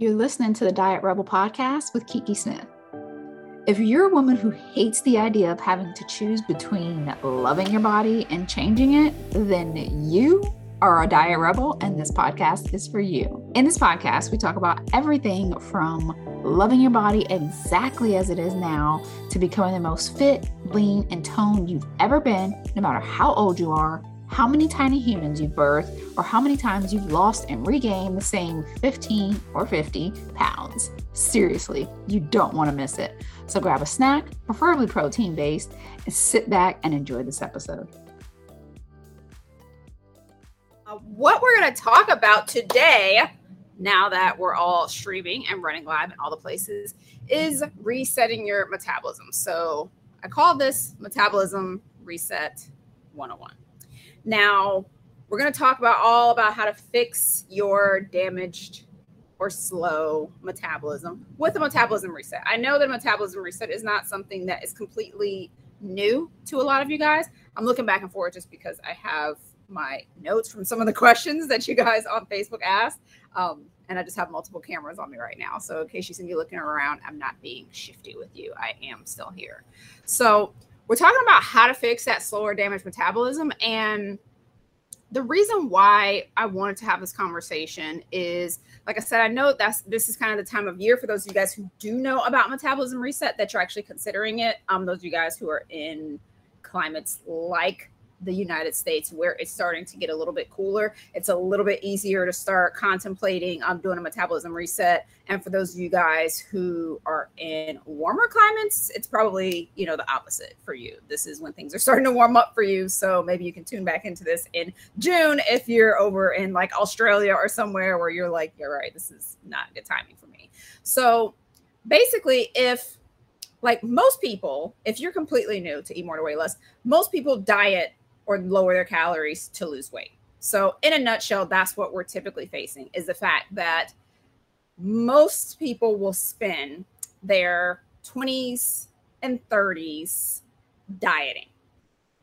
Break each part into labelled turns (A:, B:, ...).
A: You're listening to the Diet Rebel podcast with Kiki Smith. If you're a woman who hates the idea of having to choose between loving your body and changing it, then you are a diet rebel, and this podcast is for you. In this podcast, we talk about everything from loving your body exactly as it is now to becoming the most fit, lean, and toned you've ever been, no matter how old you are, how many tiny humans you've birthed, or how many times you've lost and regained the same 15 or 50 pounds. Seriously, you don't want to miss it. So grab a snack, preferably protein based, and sit back and enjoy this episode.
B: Uh, what we're going to talk about today, now that we're all streaming and running live in all the places, is resetting your metabolism. So I call this Metabolism Reset 101. Now, we're going to talk about all about how to fix your damaged or slow metabolism with a metabolism reset. I know that a metabolism reset is not something that is completely new to a lot of you guys. I'm looking back and forth just because I have my notes from some of the questions that you guys on Facebook asked. Um, and I just have multiple cameras on me right now. So in case you see me looking around, I'm not being shifty with you. I am still here. So we're talking about how to fix that slower damaged metabolism. And the reason why I wanted to have this conversation is, like I said, I know that's this is kind of the time of year for those of you guys who do know about metabolism reset that you're actually considering it. Um, those of you guys who are in climates like the United States where it's starting to get a little bit cooler. It's a little bit easier to start contemplating um, doing a metabolism reset. And for those of you guys who are in warmer climates, it's probably, you know, the opposite for you. This is when things are starting to warm up for you. So maybe you can tune back into this in June if you're over in like Australia or somewhere where you're like, you're right, this is not good timing for me. So basically, if like most people, if you're completely new to eat more to weigh less, most people diet or lower their calories to lose weight. So, in a nutshell, that's what we're typically facing is the fact that most people will spend their 20s and 30s dieting,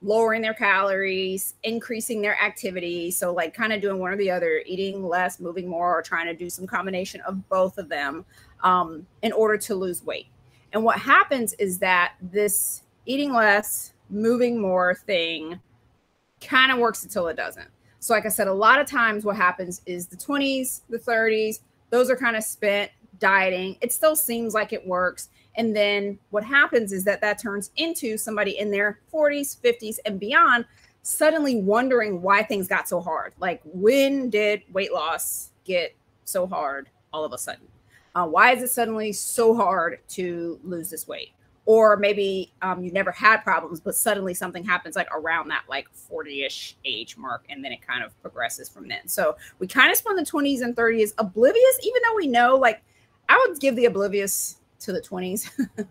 B: lowering their calories, increasing their activity. So, like, kind of doing one or the other, eating less, moving more, or trying to do some combination of both of them um, in order to lose weight. And what happens is that this eating less, moving more thing kind of works until it doesn't. So, like I said, a lot of times what happens is the 20s, the 30s, those are kind of spent dieting. It still seems like it works. And then what happens is that that turns into somebody in their 40s, 50s, and beyond suddenly wondering why things got so hard. Like, when did weight loss get so hard all of a sudden? Uh, why is it suddenly so hard to lose this weight? Or maybe um, you never had problems but suddenly something happens like around that like 40ish age mark and then it kind of progresses from then. So we kind of spend the 20s and 30s oblivious even though we know like i would give the oblivious to the 20s in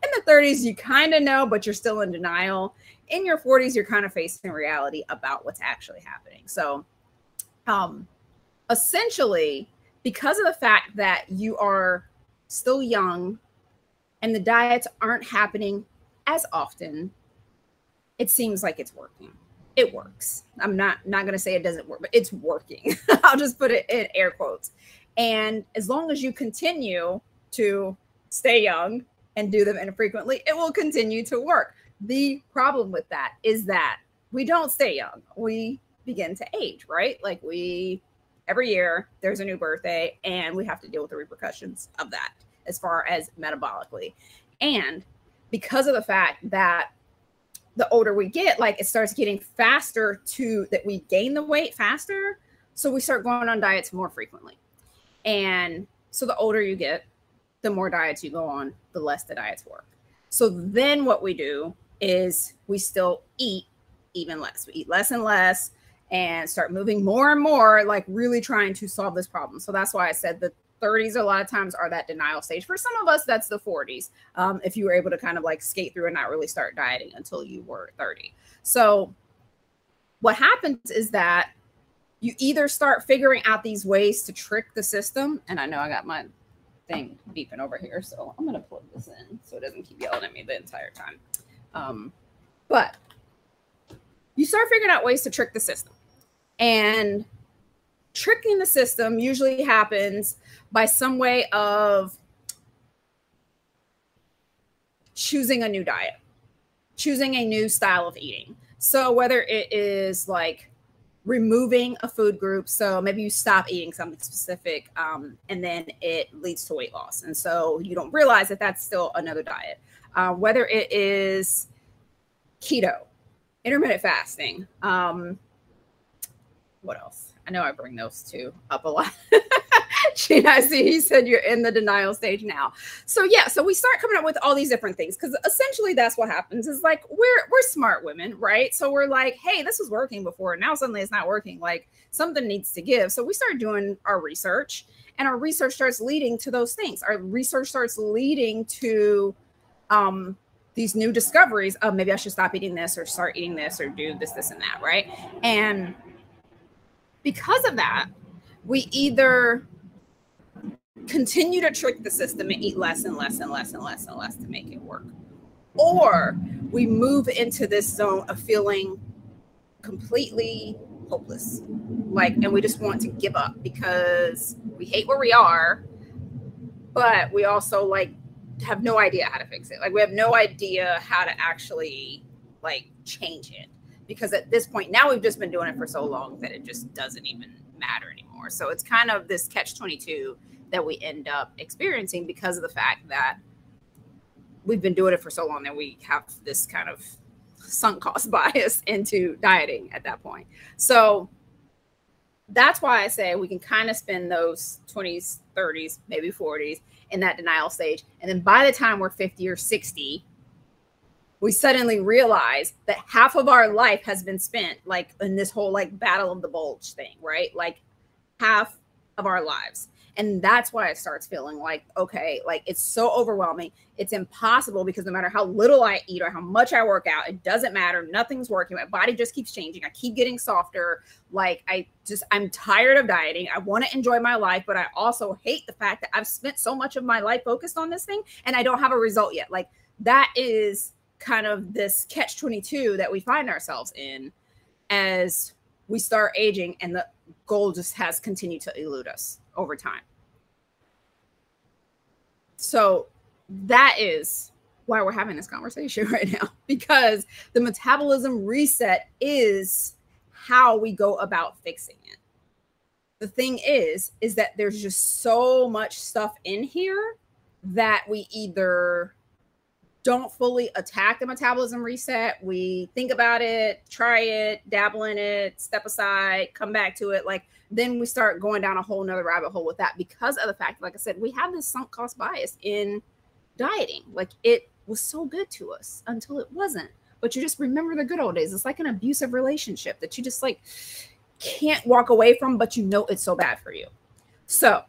B: the 30s you kind of know but you're still in denial. In your 40s you're kind of facing reality about what's actually happening. So um essentially because of the fact that you are still young and the diets aren't happening as often, it seems like it's working. It works. I'm not not going to say it doesn't work, but it's working. I'll just put it in air quotes. And as long as you continue to stay young and do them infrequently, it will continue to work. The problem with that is that we don't stay young. We begin to age, right? Like we every year there's a new birthday and we have to deal with the repercussions of that as far as metabolically. And because of the fact that the older we get, like it starts getting faster to that we gain the weight faster. So we start going on diets more frequently. And so the older you get, the more diets you go on, the less the diets work. So then what we do is we still eat even less. We eat less and less and start moving more and more, like really trying to solve this problem. So that's why I said that 30s a lot of times are that denial stage. For some of us, that's the 40s. Um, if you were able to kind of like skate through and not really start dieting until you were 30. So what happens is that you either start figuring out these ways to trick the system, and I know I got my thing beeping over here, so I'm gonna plug this in so it doesn't keep yelling at me the entire time. Um, but you start figuring out ways to trick the system, and tricking the system usually happens by some way of choosing a new diet, choosing a new style of eating. So whether it is like removing a food group, so maybe you stop eating something specific, um, and then it leads to weight loss, and so you don't realize that that's still another diet. Uh, whether it is keto, intermittent fasting, um, what else? I know I bring those two up a lot. Shane, I see he said you're in the denial stage now. So yeah, so we start coming up with all these different things because essentially that's what happens is like we're we're smart women, right? So we're like, hey, this was working before, now suddenly it's not working. Like something needs to give. So we start doing our research, and our research starts leading to those things. Our research starts leading to um these new discoveries of maybe I should stop eating this or start eating this or do this, this, and that, right? And because of that, we either continue to trick the system and eat less and less and less and less and less to make it work. Or we move into this zone of feeling completely hopeless. Like, and we just want to give up because we hate where we are, but we also like have no idea how to fix it. Like, we have no idea how to actually like change it because at this point now we've just been doing it for so long that it just doesn't even matter anymore. So it's kind of this catch 22 that we end up experiencing because of the fact that we've been doing it for so long that we have this kind of sunk cost bias into dieting at that point. So that's why I say we can kind of spend those 20s, 30s, maybe 40s in that denial stage. And then by the time we're 50 or 60, we suddenly realize that half of our life has been spent like in this whole like battle of the bulge thing, right? Like half of our lives. And that's why it starts feeling like, okay, like it's so overwhelming. It's impossible because no matter how little I eat or how much I work out, it doesn't matter. Nothing's working. My body just keeps changing. I keep getting softer. Like I just, I'm tired of dieting. I want to enjoy my life, but I also hate the fact that I've spent so much of my life focused on this thing and I don't have a result yet. Like that is kind of this catch 22 that we find ourselves in as we start aging and the goal just has continued to elude us over time. So that is why we're having this conversation right now because the metabolism reset is how we go about fixing it. The thing is is that there's just so much stuff in here that we either don't fully attack the metabolism reset. We think about it, try it, dabble in it, step aside, come back to it. Like then we start going down a whole nother rabbit hole with that because of the fact, like I said, we have this sunk cost bias in dieting. Like it was so good to us until it wasn't. But you just remember the good old days. It's like an abusive relationship that you just like can't walk away from, but you know it's so bad for you. So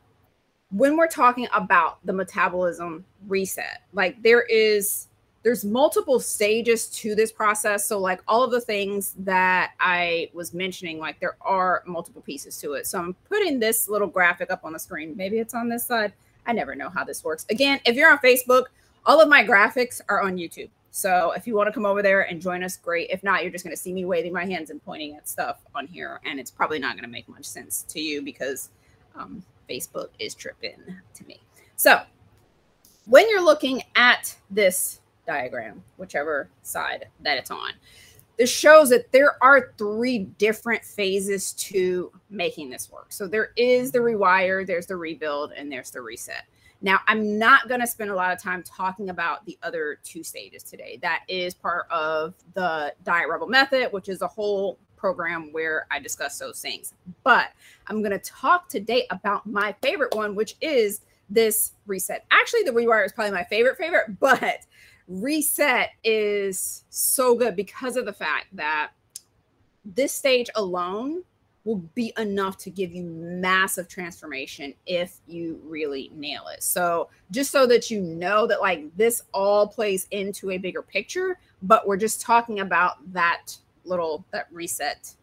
B: when we're talking about the metabolism reset, like there is there's multiple stages to this process. So like all of the things that I was mentioning, like there are multiple pieces to it. So I'm putting this little graphic up on the screen. Maybe it's on this side. I never know how this works. Again, if you're on Facebook, all of my graphics are on YouTube. So if you want to come over there and join us, great. If not, you're just going to see me waving my hands and pointing at stuff on here. And it's probably not going to make much sense to you because um, Facebook is tripping to me. So when you're looking at this diagram, whichever side that it's on, this shows that there are three different phases to making this work. So there is the rewire, there's the rebuild, and there's the reset. Now, I'm not going to spend a lot of time talking about the other two stages today. That is part of the Diet Rebel method, which is a whole program where I discuss those things. But I'm going to talk today about my favorite one, which is this reset. Actually, the rewire is probably my favorite favorite, but reset is so good because of the fact that this stage alone will be enough to give you massive transformation if you really nail it. So, just so that you know that like this all plays into a bigger picture, but we're just talking about that little that reset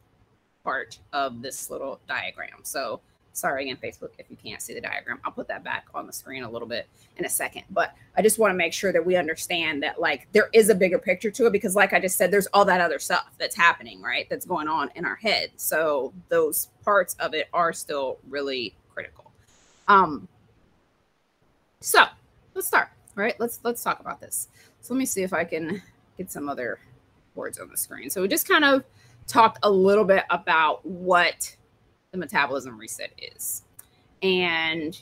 B: part of this little diagram. So, Sorry again, Facebook, if you can't see the diagram. I'll put that back on the screen a little bit in a second. But I just want to make sure that we understand that like there is a bigger picture to it because, like I just said, there's all that other stuff that's happening, right? That's going on in our head. So those parts of it are still really critical. Um, so let's start. All right, let's let's talk about this. So let me see if I can get some other on the screen. So we just kind of talked a little bit about what the metabolism reset is. And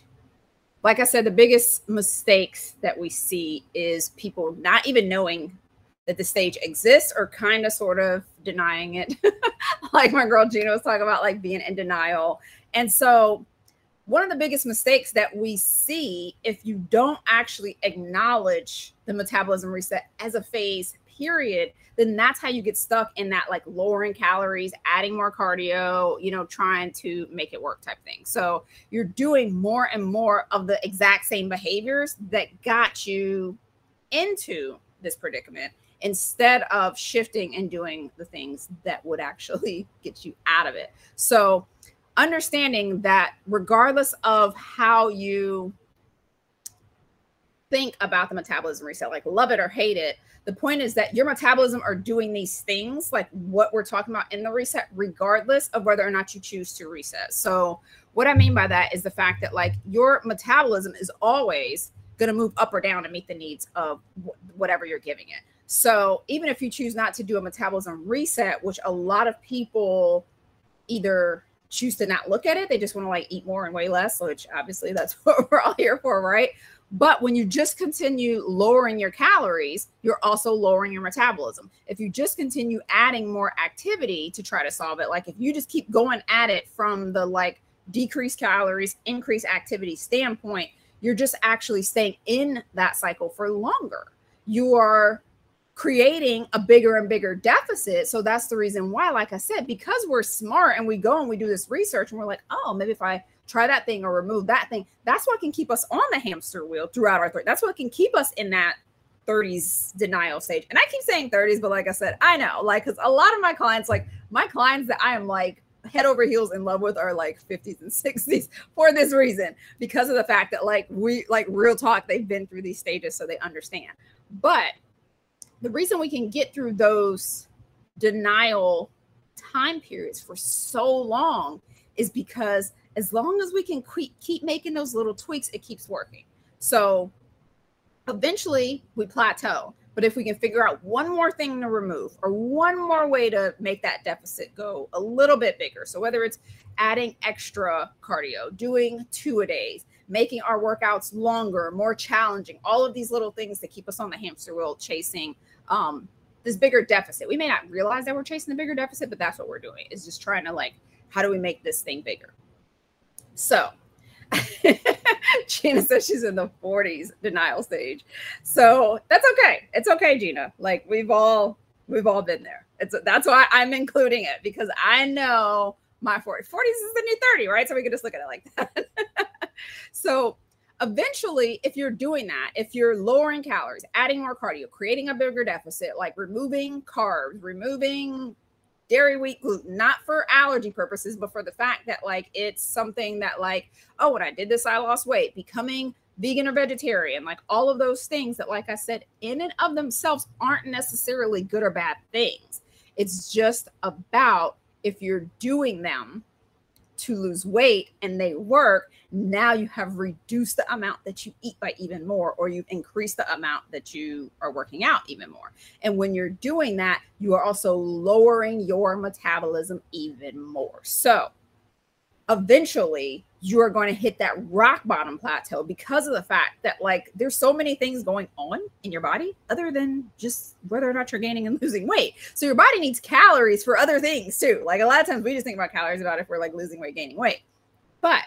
B: like I said, the biggest mistakes that we see is people not even knowing that the stage exists or kind of sort of denying it. like my girl Gina was talking about, like being in denial. And so, one of the biggest mistakes that we see if you don't actually acknowledge the metabolism reset as a phase period, then that's how you get stuck in that like lowering calories, adding more cardio, you know, trying to make it work type thing. So you're doing more and more of the exact same behaviors that got you into this predicament instead of shifting and doing the things that would actually get you out of it. So understanding that regardless of how you think about the metabolism reset, like love it or hate it, the point is that your metabolism are doing these things like what we're talking about in the reset regardless of whether or not you choose to reset. So what i mean by that is the fact that like your metabolism is always going to move up or down to meet the needs of whatever you're giving it. So even if you choose not to do a metabolism reset which a lot of people either choose to not look at it they just want to like eat more and weigh less which obviously that's what we're all here for right but when you just continue lowering your calories, you're also lowering your metabolism. If you just continue adding more activity to try to solve it, like if you just keep going at it from the like decrease calories, increase activity standpoint, you're just actually staying in that cycle for longer. You are creating a bigger and bigger deficit. So that's the reason why, like I said, because we're smart and we go and we do this research and we're like, oh, maybe if I try that thing or remove that thing. That's what can keep us on the hamster wheel throughout our 30s. That's what can keep us in that 30s denial stage. And I keep saying 30s, but like I said, I know, like, because a lot of my clients, like my clients that I am like head over heels in love with are like 50s and 60s for this reason, because of the fact that like we, like real talk, they've been through these stages, so they understand. But the reason we can get through those denial time periods for so long is because as long as we can keep, keep making those little tweaks, it keeps working. So eventually we plateau. But if we can figure out one more thing to remove or one more way to make that deficit go a little bit bigger. So whether it's adding extra cardio, doing two a days, making our workouts longer, more challenging, all of these little things that keep us on the hamster wheel chasing um, this bigger deficit. We may not realize that we're chasing the bigger deficit, but that's what we're doing is just trying to like, how do we make this thing bigger? So Gina says she's in the 40s denial stage. So that's okay. It's okay, Gina. Like we've all we've all been there. It's that's why I'm including it because I know my 40s. 40s is the new 30, right? So we can just look at it like that. so eventually, if you're doing that, if you're lowering calories, adding more cardio, creating a bigger deficit, like removing carbs, removing dairy, wheat, gluten, not for allergy purposes, but for the fact that like it's something that like, oh, when I did this, I lost weight, becoming vegan or vegetarian, like all of those things that, like I said, in and of themselves aren't necessarily good or bad things. It's just about if you're doing them to lose weight and they work, now you have reduced the amount that you eat by even more, or you've increased the amount that you are working out even more. And when you're doing that, you are also lowering your metabolism even more. So eventually, you are going to hit that rock bottom plateau because of the fact that like there's so many things going on in your body other than just whether or not you're gaining and losing weight. So your body needs calories for other things too. Like a lot of times we just think about calories about if we're like losing weight, gaining weight. But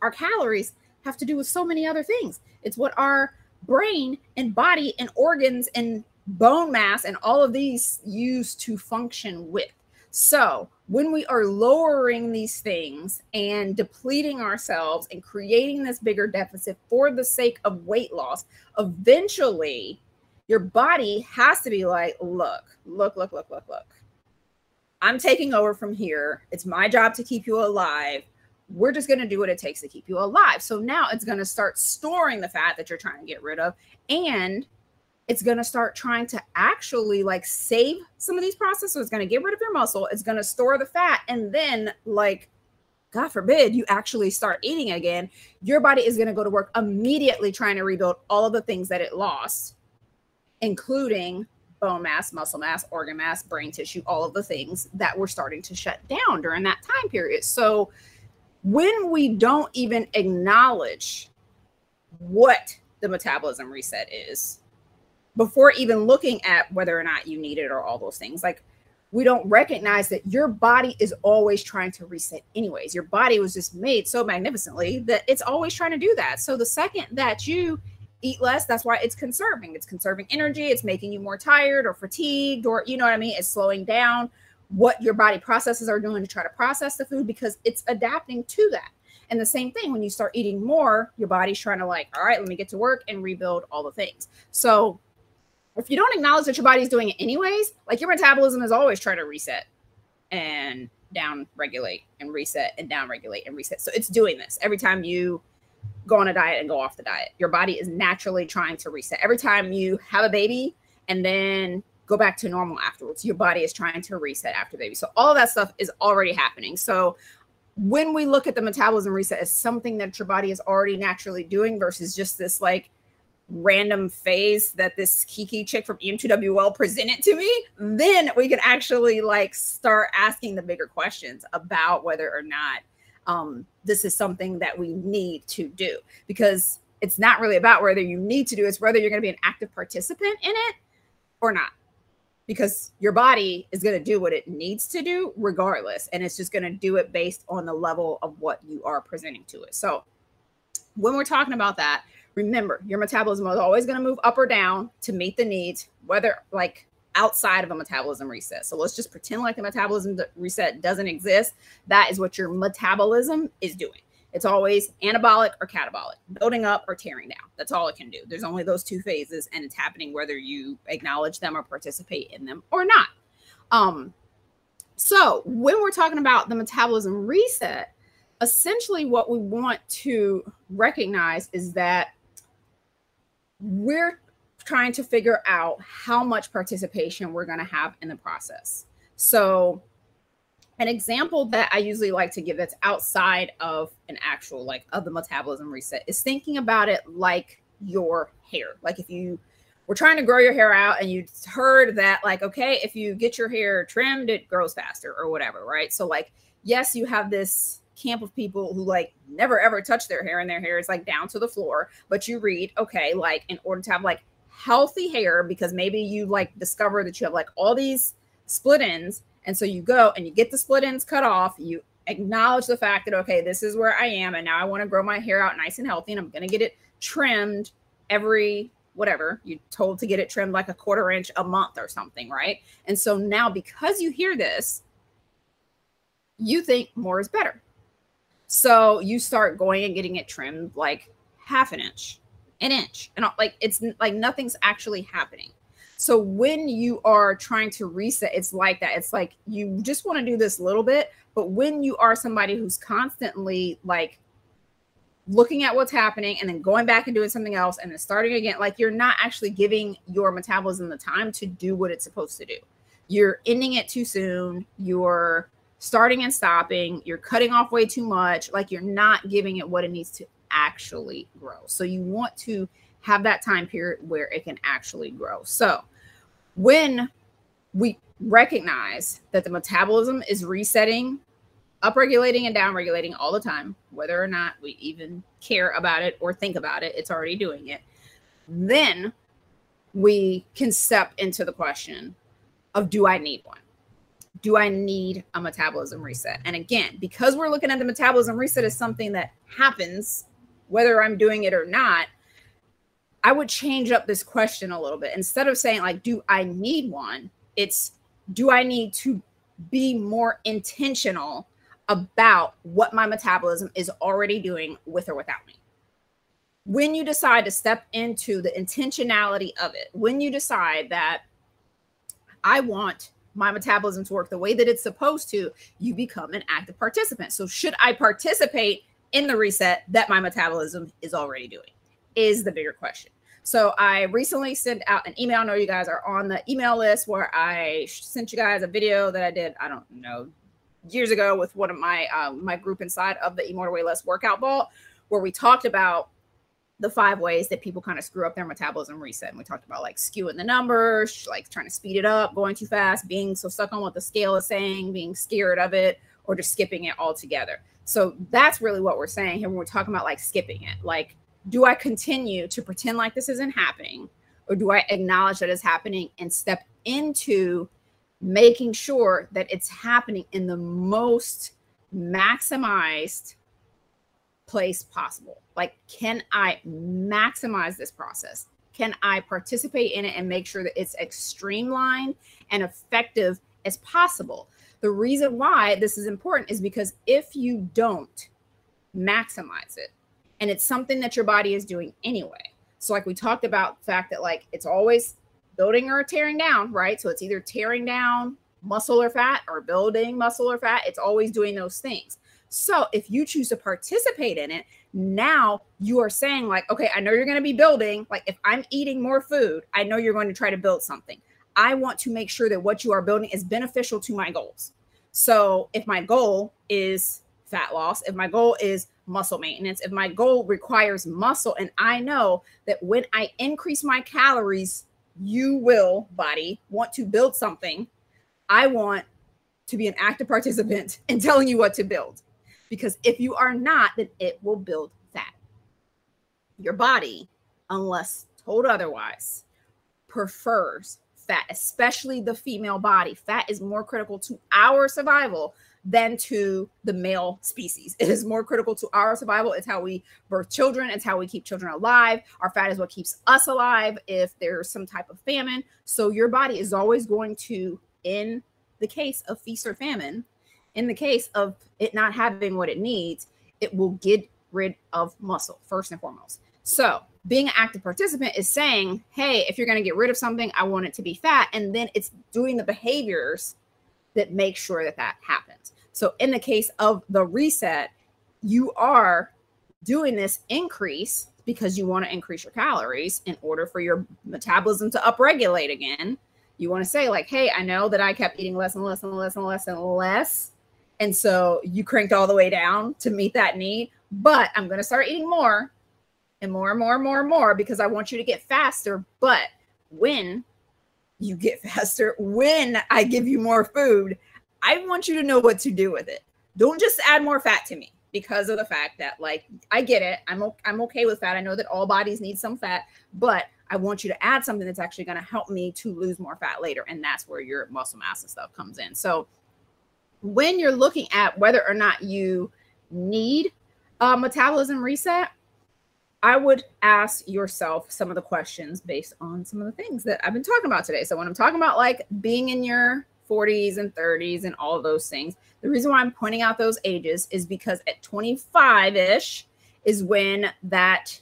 B: our calories have to do with so many other things. It's what our brain and body and organs and bone mass and all of these use to function with. So, when we are lowering these things and depleting ourselves and creating this bigger deficit for the sake of weight loss, eventually your body has to be like, look, look, look, look, look, look. I'm taking over from here. It's my job to keep you alive we're just going to do what it takes to keep you alive. So now it's going to start storing the fat that you're trying to get rid of and it's going to start trying to actually like save some of these processes. It's going to get rid of your muscle, it's going to store the fat and then like God forbid you actually start eating again, your body is going to go to work immediately trying to rebuild all of the things that it lost, including bone mass, muscle mass, organ mass, brain tissue, all of the things that were starting to shut down during that time period. So when we don't even acknowledge what the metabolism reset is before even looking at whether or not you need it or all those things, like we don't recognize that your body is always trying to reset anyways. Your body was just made so magnificently that it's always trying to do that. So the second that you eat less that's why it's conserving. It's conserving energy. It's making you more tired or fatigued or you know what i mean? It's slowing down what your body processes are doing to try to process the food because it's adapting to that. And the same thing when you start eating more your body's trying to like all right let me get to work and rebuild all the things. So if you don't acknowledge that your body's doing it anyways, like your metabolism is always trying to reset and down regulate and reset and down regulate and reset. So it's doing this every time you go on a diet and go off the diet. Your body is naturally trying to reset. Every time you have a baby and then go back to normal afterwards, your body is trying to reset after baby. So all that stuff is already happening. So when we look at the metabolism reset as something that your body is already naturally doing versus just this like random phase that this Kiki chick from EM2WL presented to me, then we can actually like start asking the bigger questions about whether or not um, this is something that we need to do. Because it's not really about whether you need to do it's whether you're going to be an active participant in it or not. Because your body is going to do what it needs to do regardless and it's just going to do it based on the level of what you are presenting to it. So when we're talking about that remember your metabolism is always going to move up or down to meet the needs, whether like outside of a metabolism reset. So let's just pretend like the metabolism reset doesn't exist. That is what your metabolism is doing. It's always anabolic or catabolic, building up or tearing down. That's all it can do. There's only those two phases, and it's happening whether you acknowledge them or participate in them or not. Um, so when we're talking about the metabolism reset, essentially what we want to recognize is that we're trying to figure out how much participation we're going to have in the process. So, an example that I usually like to give that's outside of an actual like of the metabolism reset is thinking about it like your hair. Like if you were trying to grow your hair out and you heard that like okay, if you get your hair trimmed it grows faster or whatever, right? So like yes, you have this camp of people who like never ever touch their hair and their hair is like down to the floor. But you read, okay, like in order to have like healthy hair, because maybe you like discover that you have like all these split ends. And so you go and you get the split ends cut off. You acknowledge the fact that, okay, this is where I am. And now I want to grow my hair out nice and healthy. And I'm going to get it trimmed every whatever you're told to get it trimmed like a quarter inch a month or something, right? And so now because you hear this, you think more is better. So you start going and getting it trimmed like half an inch, an inch, and like it's like nothing's actually happening. So when you are trying to reset, it's like that. It's like you just want to do this little bit, but when you are somebody who's constantly like looking at what's happening and then going back and doing something else and then starting again, like you're not actually giving your metabolism the time to do what it's supposed to do. You're ending it too soon. You're starting and stopping, you're cutting off way too much, like you're not giving it what it needs to actually grow. So you want to have that time period where it can actually grow. So when we recognize that the metabolism is resetting, upregulating and downregulating all the time, whether or not we even care about it or think about it, it's already doing it. Then we can step into the question of do I need one? Do I need a metabolism reset? And again, because we're looking at the metabolism reset as something that happens whether I'm doing it or not, I would change up this question a little bit. Instead of saying, like, do I need one? It's do I need to be more intentional about what my metabolism is already doing with or without me? When you decide to step into the intentionality of it, when you decide that I want my metabolism to work the way that it's supposed to, you become an active participant. So, should I participate in the reset that my metabolism is already doing? Is the bigger question. So, I recently sent out an email. I know you guys are on the email list where I sent you guys a video that I did, I don't know, years ago with one of my um, my group inside of the More Weigh Less workout vault, where we talked about the five ways that people kind of screw up their metabolism reset. And we talked about like skewing the numbers, like trying to speed it up, going too fast, being so stuck on what the scale is saying, being scared of it, or just skipping it altogether. So that's really what we're saying here when we're talking about like skipping it. Like, do I continue to pretend like this isn't happening, or do I acknowledge that it's happening and step into making sure that it's happening in the most maximized place possible. Like, can I maximize this process? Can I participate in it and make sure that it's as streamlined and effective as possible? The reason why this is important is because if you don't maximize it, and it's something that your body is doing anyway. So, like we talked about, the fact that like it's always building or tearing down, right? So it's either tearing down muscle or fat or building muscle or fat. It's always doing those things. So if you choose to participate in it, now you are saying, like, okay, I know you're going to be building. Like, if I'm eating more food, I know you're going to try to build something. I want to make sure that what you are building is beneficial to my goals. So if my goal is fat loss, if my goal is muscle maintenance, if my goal requires muscle, and I know that when I increase my calories, you will, body, want to build something. I want to be an active participant in telling you what to build. Because if you are not, then it will build fat. Your body, unless told otherwise, prefers fat, especially the female body. Fat is more critical to our survival than to the male species. It is more critical to our survival. It's how we birth children, it's how we keep children alive. Our fat is what keeps us alive if there's some type of famine. So your body is always going to, in the case of feast or famine, in the case of it not having what it needs, it will get rid of muscle first and foremost. So, being an active participant is saying, hey, if you're going to get rid of something, I want it to be fat. And then it's doing the behaviors that make sure that that happens. So, in the case of the reset, you are doing this increase because you want to increase your calories in order for your metabolism to upregulate again. You want to say, like, hey, I know that I kept eating less and less and less and less and less and so you cranked all the way down to meet that need. But I'm going to start eating more and more and more and more and more because I want you to get faster. But when you get faster, when I give you more food, I want you to know what to do with it. Don't just add more fat to me because of the fact that like I get it. I'm I'm okay with fat. I know that all bodies need some fat, but I want you to add something that's actually going to help me to lose more fat later and that's where your muscle mass and stuff comes in. So when you're looking at whether or not you need a metabolism reset, I would ask yourself some of the questions based on some of the things that I've been talking about today. So when I'm talking about like being in your 40s and 30s and all those things, the reason why I'm pointing out those ages is because at 25-ish is when that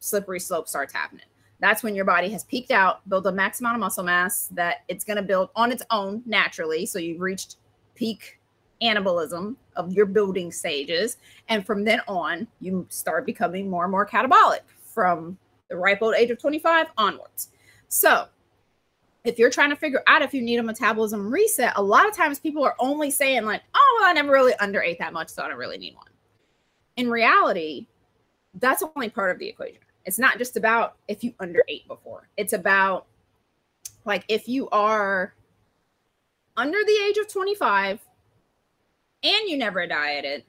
B: slippery slope starts happening. That's when your body has peaked out, built a max amount of muscle mass that it's going to build on its own naturally. So you've reached peak anabolism of your building stages. And from then on, you start becoming more and more catabolic from the ripe old age of 25 onwards. So, if you're trying to figure out if you need a metabolism reset, a lot of times people are only saying, like, oh, well, I never really underate that much, so I don't really need one. In reality, that's only part of the equation. It's not just about if you underate before, it's about like if you are under the age of 25 and you never dieted,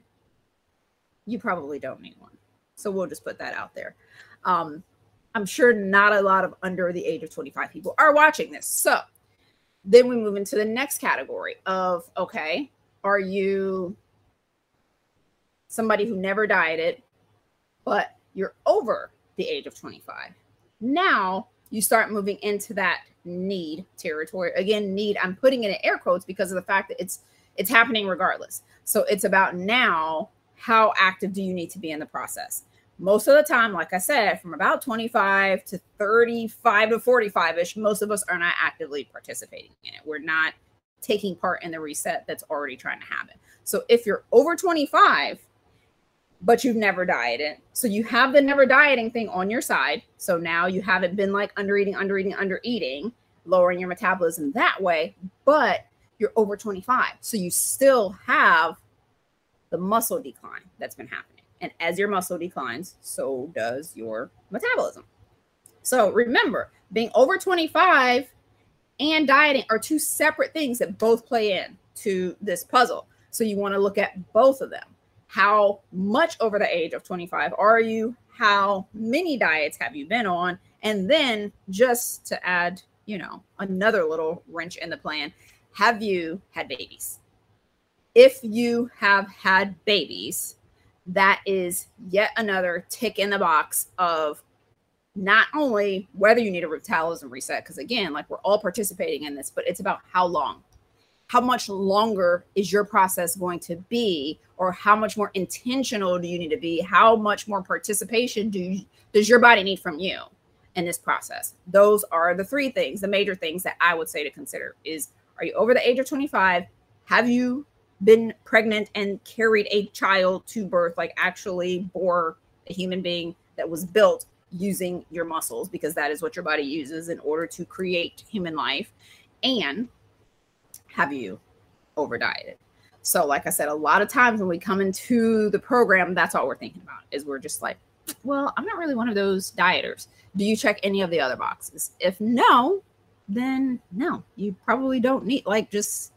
B: you probably don't need one. So we'll just put that out there. Um, I'm sure not a lot of under the age of 25 people are watching this. So then we move into the next category of okay, are you somebody who never dieted, but you're over the age of 25? Now you start moving into that need territory. Again, need, I'm putting it in air quotes because of the fact that it's it's happening regardless. So it's about now how active do you need to be in the process? Most of the time, like I said, from about 25 to 35 to 45 ish, most of us are not actively participating in it. We're not taking part in the reset that's already trying to happen. So if you're over 25, but you've never dieted, so you have the never dieting thing on your side. So now you haven't been like under eating, under eating, under eating, lowering your metabolism that way, but you're over 25. So you still have the muscle decline that's been happening. And as your muscle declines, so does your metabolism. So remember, being over 25 and dieting are two separate things that both play in to this puzzle. So you want to look at both of them. How much over the age of 25 are you? How many diets have you been on? And then just to add, you know, another little wrench in the plan, have you had babies? If you have had babies, that is yet another tick in the box of not only whether you need a metabolism reset, because again, like we're all participating in this, but it's about how long. How much longer is your process going to be, or how much more intentional do you need to be? How much more participation do you, does your body need from you in this process? Those are the three things, the major things that I would say to consider is are you over the age of 25? Have you been pregnant and carried a child to birth, like actually bore a human being that was built using your muscles because that is what your body uses in order to create human life and have you over dieted so like i said a lot of times when we come into the program that's all we're thinking about is we're just like well i'm not really one of those dieters. Do you check any of the other boxes? If no then no. You probably don't need like just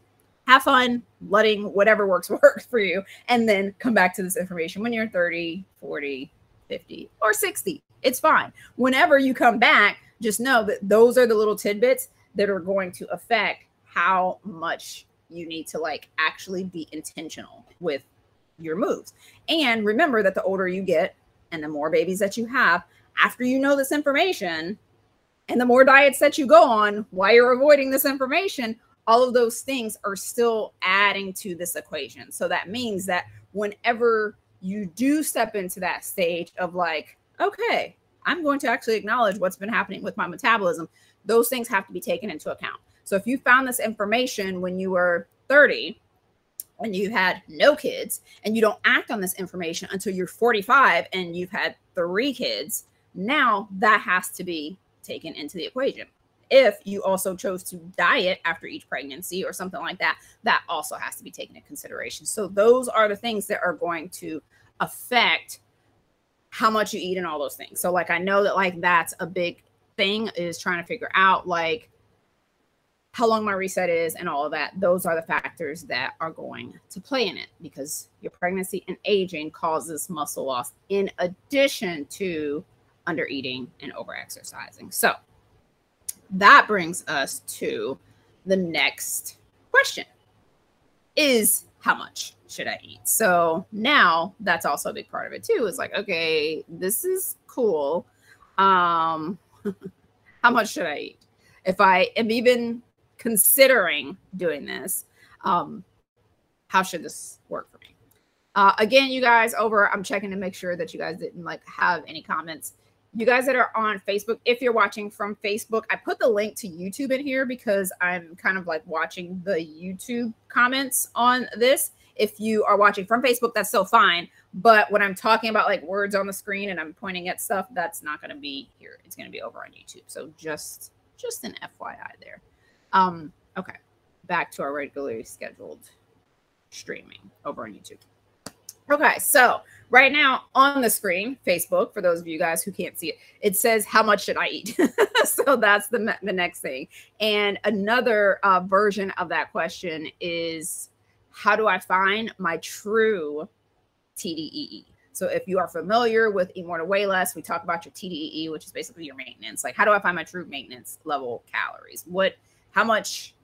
B: have fun letting whatever works work for you and then come back to this information when you're 30 40 50 or 60 it's fine. Whenever you come back, just know that those are the little tidbits that are going to affect how much you need to like actually be intentional with your moves. And remember that the older you get and the more babies that you have, after you know this information and the more diets that you go on while you're avoiding this information, all of those things are still adding to this equation. So that means that whenever you do step into that stage of like, okay, I'm going to actually acknowledge what's been happening with my metabolism. Those things have to be taken into account. So if you found this information when you were 30 and you had no kids and you don't act on this information until you're 45 and you've had three kids, now that has to be taken into the equation. If you also chose to diet after each pregnancy or something like that, that also has to be taken into consideration. So those are the things that are going to affect how much you eat and all those things. So like I know that like that's a big thing is trying to figure out like how long my reset is and all of that. Those are the factors that are going to play in it because your pregnancy and aging causes muscle loss in addition to under eating and over exercising. So that brings us to the next question. Is how much should I eat? So now that's also a big part of it too. Is like, okay, this is cool. Um, how much should I eat? If I am even considering doing this, um, how should this work for me? Uh, again, you guys over, I'm checking to make sure that you guys didn't like have any comments you guys that are on Facebook, if you're watching from Facebook, I put the link to YouTube in here because I'm kind of like watching the YouTube comments on this. If you are watching from Facebook, that's still fine. But when I'm talking about like words on the screen and I'm pointing at stuff, that's not going to be here. It's going to be over on YouTube. So just just an FYI there. Um, okay, back to our regularly scheduled streaming over on YouTube. Okay, so right now on the screen, Facebook, for those of you guys who can't see it, it says, How much should I eat? so that's the, the next thing. And another uh, version of that question is, How do I find my true TDEE? So if you are familiar with Eat More to Weigh Less, we talk about your TDEE, which is basically your maintenance. Like, how do I find my true maintenance level calories? What, how much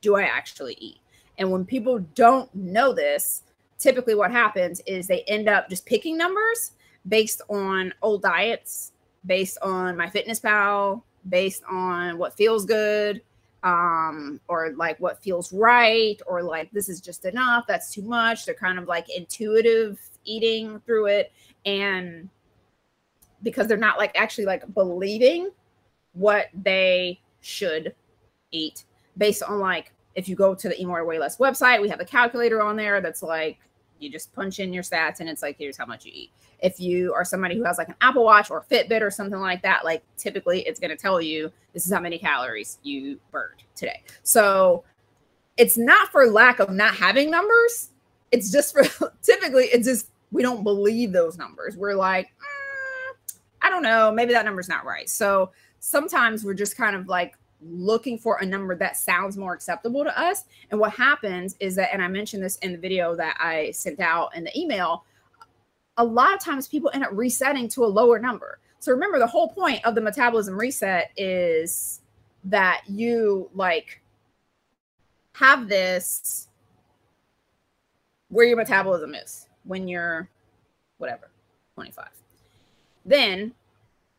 B: do I actually eat? And when people don't know this, typically what happens is they end up just picking numbers based on old diets, based on MyFitnessPal, based on what feels good, um, or like what feels right, or like this is just enough, that's too much. They're kind of like intuitive eating through it. And because they're not like actually like believing what they should eat based on like if you go to the More Weigh Less website, we have a calculator on there that's like you just punch in your stats and it's like here's how much you eat. If you are somebody who has like an Apple Watch or Fitbit or something like that, like typically it's going to tell you this is how many calories you burned today. So it's not for lack of not having numbers. It's just for typically it's just we don't believe those numbers. We're like, mm, I don't know, maybe that number's not right. So sometimes we're just kind of like looking for a number that sounds more acceptable to us. And what happens is that, and I mentioned this in the video that I sent out in the email, a lot of times people end up resetting to a lower number. So remember, the whole point of the metabolism reset is that you like have this where your metabolism is when you're whatever 25 then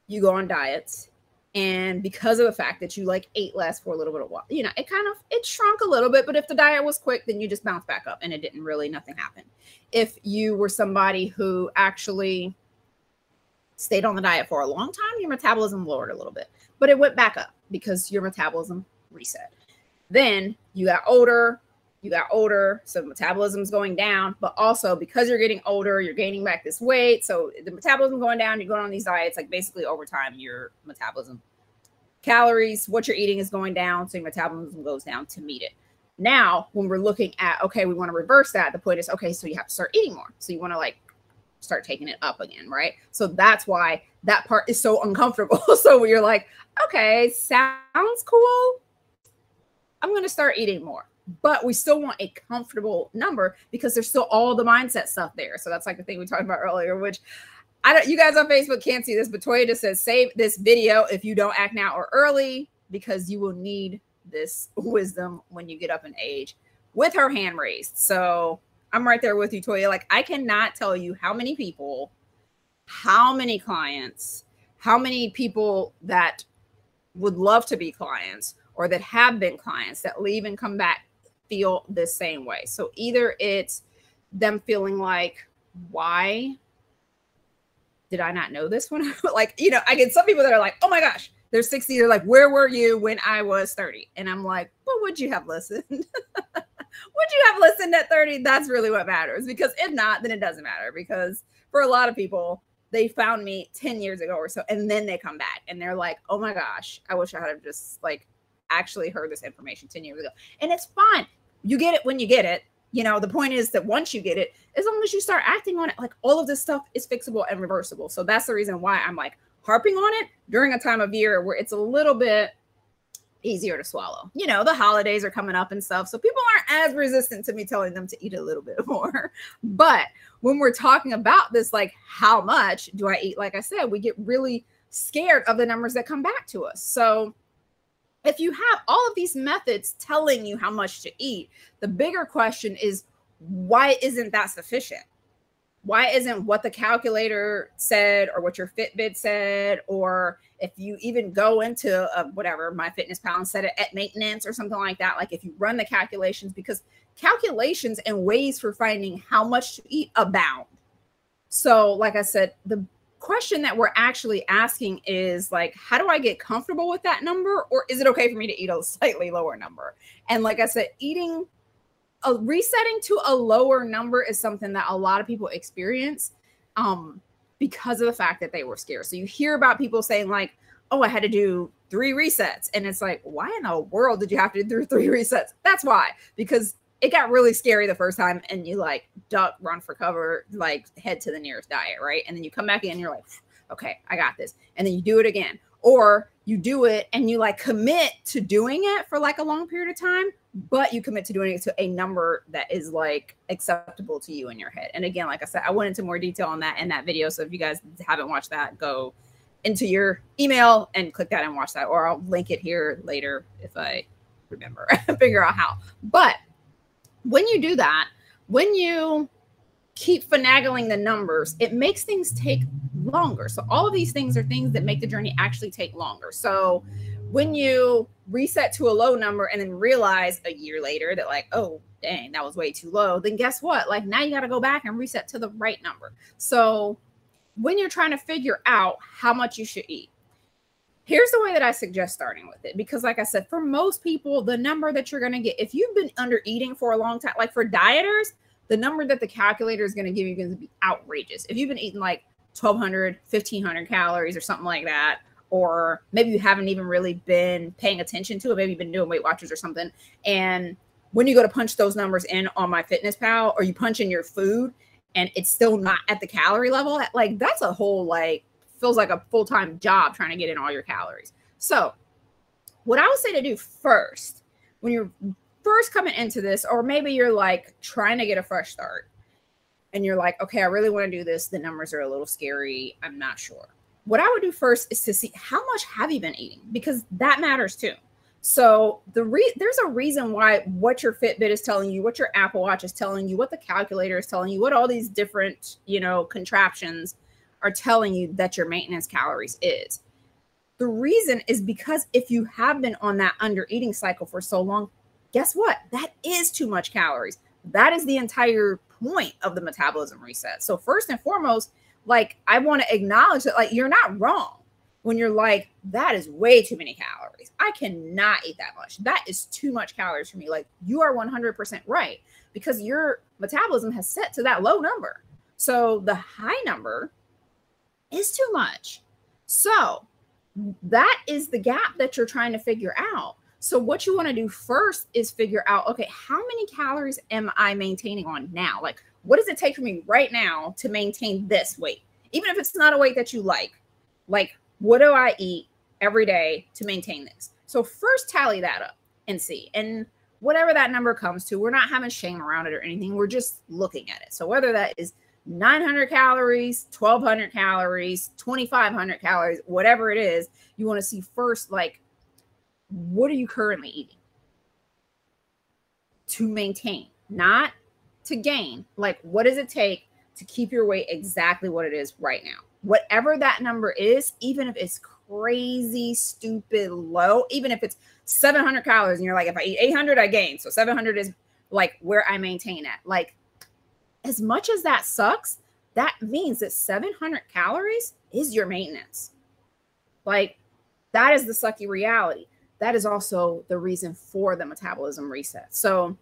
B: you go on diets and because of the fact that you like ate less for a little bit of while you know it kind of it shrunk a little bit but if the diet was quick then you just bounced back up and it didn't really nothing happened. If you were somebody who actually stayed on the diet for a long time your metabolism lowered a little bit but it went back up because your metabolism reset. Then you got older you got older, so metabolism's going down, but also because you're getting older, you're gaining back this weight. So the metabolism going down, you're going on these diets, like basically over time, your metabolism calories, what you're eating is going down, so your metabolism goes down to meet it. Now, when we're looking at okay, we want to reverse that, the point is okay, so you have to start eating more. So you want to like start taking it up again, right? So that's why that part is so uncomfortable. so you're like, okay, sounds cool. I'm going to start eating more but we still want a comfortable number because there's still all the mindset stuff there. So that's like the thing we talked about earlier, which I don't you guys on Facebook can't see this, but Toya just says save this video if you don't act now or early because you will need this wisdom when you get up in age with her hand raised. So I'm right there with you, Toya. Like I cannot tell you how many people, how many clients, how many people that would love to be clients or that have been clients that leave and come back feel the same way. So either it's them feeling like, why did I not know this I like, you know, I get some people that are like, oh my gosh, they're 60. They're like, where were you when I was 30? And I'm like, well, would you have listened? would you have listened at 30? That's really what matters. Because if not, then it doesn't matter. Because for a lot of people, they found me 10 years ago or so, and then they come back and they're like, oh my gosh, I wish I had just like actually heard this information 10 years ago. And it's fine you get it when you get it. You know, the point is that once you get it, as long as you start acting on it, like all of this stuff is fixable and reversible. So that's the reason why I'm like harping on it during a time of year where it's a little bit easier to swallow. You know, the holidays are coming up and stuff. So people aren't as resistant to me telling them to eat a little bit more. But when we're talking about this, like how much do I eat? Like I said, we get really scared of the numbers that come back to us. So if you have all of these methods telling you how much to eat, the bigger question is why isn't that sufficient? Why isn't what the calculator said or what your Fitbit said, or if you even go into a, whatever my fitness pal said it at maintenance or something like that, like if you run the calculations, because calculations and ways for finding how much to eat abound. So, like I said, the question that we're actually asking is like how do i get comfortable with that number or is it okay for me to eat a slightly lower number? And like i said eating a resetting to a lower number is something that a lot of people experience um because of the fact that they were scared. So you hear about people saying like oh i had to do three resets. And it's like why in the world did you have to do three resets? That's why because it got really scary the first time and you like duck run for cover like head to the nearest diet right? And then you come back in and you're like okay i got this. And then you do it again. Or you do it and you like commit to doing it for like a long period of time but you commit to doing it to a number that is like acceptable to you in your head. And again like i said i went into more detail on that in that video so if you guys haven't watched that go into your email and click that and watch that or i'll link it here later if i remember figure out how. But when you do that, when you keep finagling the numbers, it makes things take longer. So all of these things are things that make the journey actually take longer. So when you reset to a low number and then realize a year later that like, oh, dang, that was way too low, then guess what? Like now you got to go back and reset to the right number. So when you're trying to figure out how much you should eat, here's the way that I suggest starting with it because, like I said, for most people, the number that you're going to get if you've been under eating for a long time, like for dieters, the number that the calculator is going to give you is going to be outrageous. If you've been eating like 1200, 1500 calories or something like that, or maybe you haven't even really been paying attention to it, maybe you've been doing Weight Watchers or something, and when you go to punch those numbers in on my fitness pal or you punch in your food and it's still not at the calorie level like that's a whole like feels like a full-time job trying to get in all your calories. So what i would say to do first when you're first coming into this or maybe you're like trying to get a fresh start and you're like okay i really want to do this. The numbers are a little scary. I'm not sure. What i would do first is to see how much have you been eating because that matters too. So the re- there's a reason why what your Fitbit is telling you, what your Apple Watch is telling you, what the calculator is telling you, what all these different, you know, contraptions are telling you that your maintenance calories is. The reason is because if you have been on that under eating cycle for so long, guess what? That is too much calories. That is the entire point of the metabolism reset. So first and foremost, like I want to acknowledge that like you're not wrong when you're like, that is way too many calories. I cannot eat that much. That is too much calories for me. Like, you are 100% right because your metabolism has set to that low number. So, the high number is too much. So, that is the gap that you're trying to figure out. So, what you want to do first is figure out okay, how many calories am I maintaining on now? Like, what does it take for me right now to maintain this weight? Even if it's not a weight that you like, like what do I eat every day to maintain this? So first tally that up and see. And whatever that number comes to, we're not having shame around it or anything. We're just looking at it. So whether that is 900 calories, 1200 calories, 2500 calories, whatever it is, you want to see first like what are you currently eating to maintain, not to gain. Like what does it take to keep your weight exactly what it is right now? whatever that number is, even if it's crazy, stupid low, even if it's 700 calories, and you're like, if I eat 800, I gain. So 700 is like where I maintain at. Like, as much as that sucks, that means that 700 calories is your maintenance. Like, that is the sucky reality. That is also the reason for the metabolism reset. So,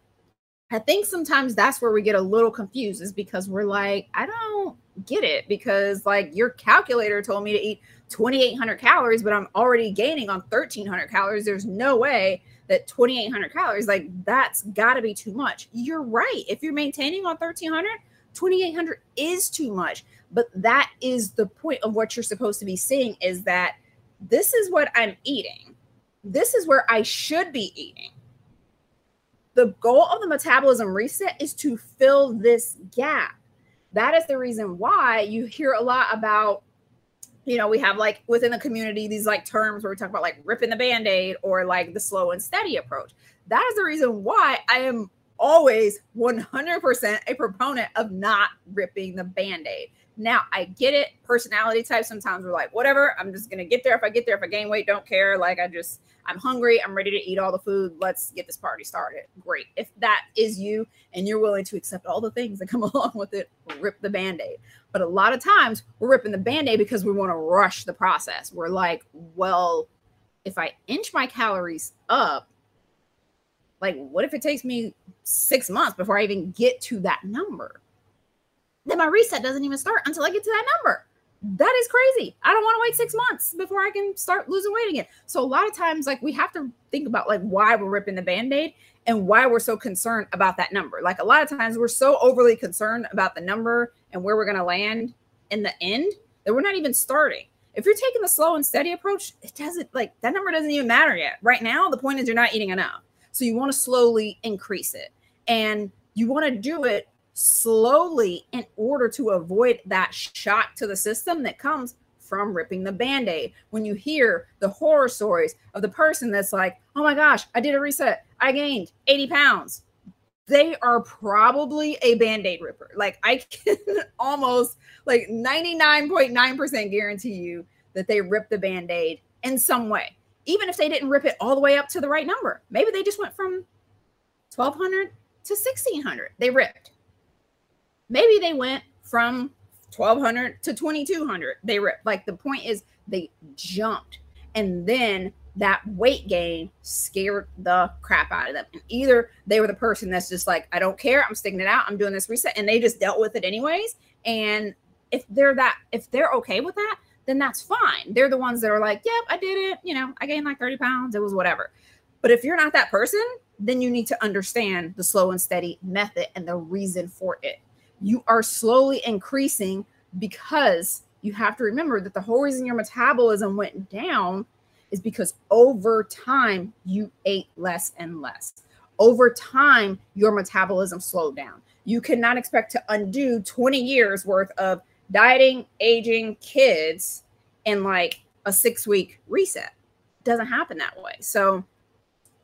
B: I think sometimes that's where we get a little confused is because we're like, I don't get it because like your calculator told me to eat 2800 calories, but I'm already gaining on 1300 calories. There's no way that 2800 calories, like that's got to be too much. You're right. If you're maintaining on 1300, 2800 is too much. But that is the point of what you're supposed to be seeing is that this is what I'm eating. This is where I should be eating the goal of the metabolism reset is to fill this gap. That is the reason why you hear a lot about, you know, we have like within the community these like terms where we talk about like ripping the band aid or like the slow and steady approach. That is the reason why I am always 100% a proponent of not ripping the band aid. Now, I get it. Personality type, sometimes we're like, whatever, I'm just going to get there. If I get there, if I gain weight, don't care. Like, I just, I'm hungry. I'm ready to eat all the food. Let's get this party started. Great. If that is you and you're willing to accept all the things that come along with it, rip the band aid. But a lot of times we're ripping the band aid because we want to rush the process. We're like, well, if I inch my calories up, like, what if it takes me six months before I even get to that number? Then my reset doesn't even start until I get to that number that is crazy. I don't want to wait six months before I can start losing weight again. So a lot of times, like we have to think about like why we're ripping the band-aid and why we're so concerned about that number. Like a lot of times we're so overly concerned about the number and where we're going to land in the end that we're not even starting. If you're taking the slow and steady approach, it doesn't like that number doesn't even matter yet. Right now, the point is you're not eating enough. So you want to slowly increase it. And you want to do it slowly in order to avoid that shock to the system that comes from ripping the band aid. When you hear the horror stories of the person that's like, oh my gosh, I did a reset, I gained 80 pounds. They are probably a band aid ripper. Like, I can almost like 99.9% guarantee you that they ripped the band aid in some way, even if they didn't rip it all the way up to the right number. Maybe they just went from 1200 to 1600. They ripped maybe they went from 1200 to 2200 they were like the point is they jumped And then that weight gain scared the crap out of them. And either they were the person that's just like, I don't care, I'm sticking it out, I'm doing this reset, and they just dealt with it anyways. And if they're that, if they're okay with that, then that's fine. They're the ones that are like, yep, I did it. You know, I gained like 30 pounds, it was whatever. But if you're not that person, then you need to understand the slow and steady method and the reason for it. You are slowly increasing because you have to remember that the whole reason your metabolism went down is because over time you ate less and less. Over time, your metabolism slowed down. You cannot expect to undo 20 years worth of dieting, aging kids in like a six week reset. Doesn't happen that way. So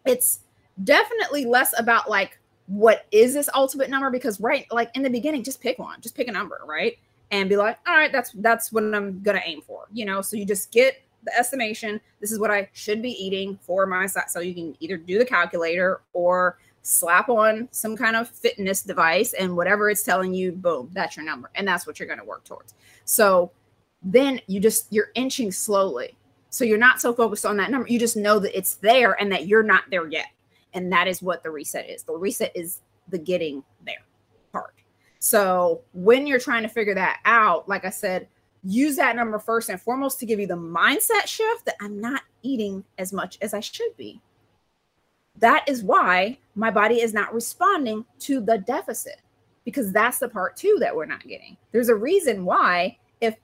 B: it's definitely less about like what is this ultimate number? Because right like in the beginning just pick one just pick a number right? And be like all right that's that's what i'm gonna aim for you know? So you just get the estimation this is what i should be eating for my so you can either do the calculator or slap on some kind of fitness device and whatever it's telling you boom that's your number and that's what you're to work towards. So then you just you're inching slowly. So you're not so focused on that number. You just know that it's there and that you're not there yet and that is what the reset is. The reset is the getting there part. So when you're trying to figure that out, like I said, use that number first and foremost to give you the mindset shift that I'm not eating as much as I should be. That is why my body is not responding to the deficit because that's the part two that we're not getting. There's a reason why, if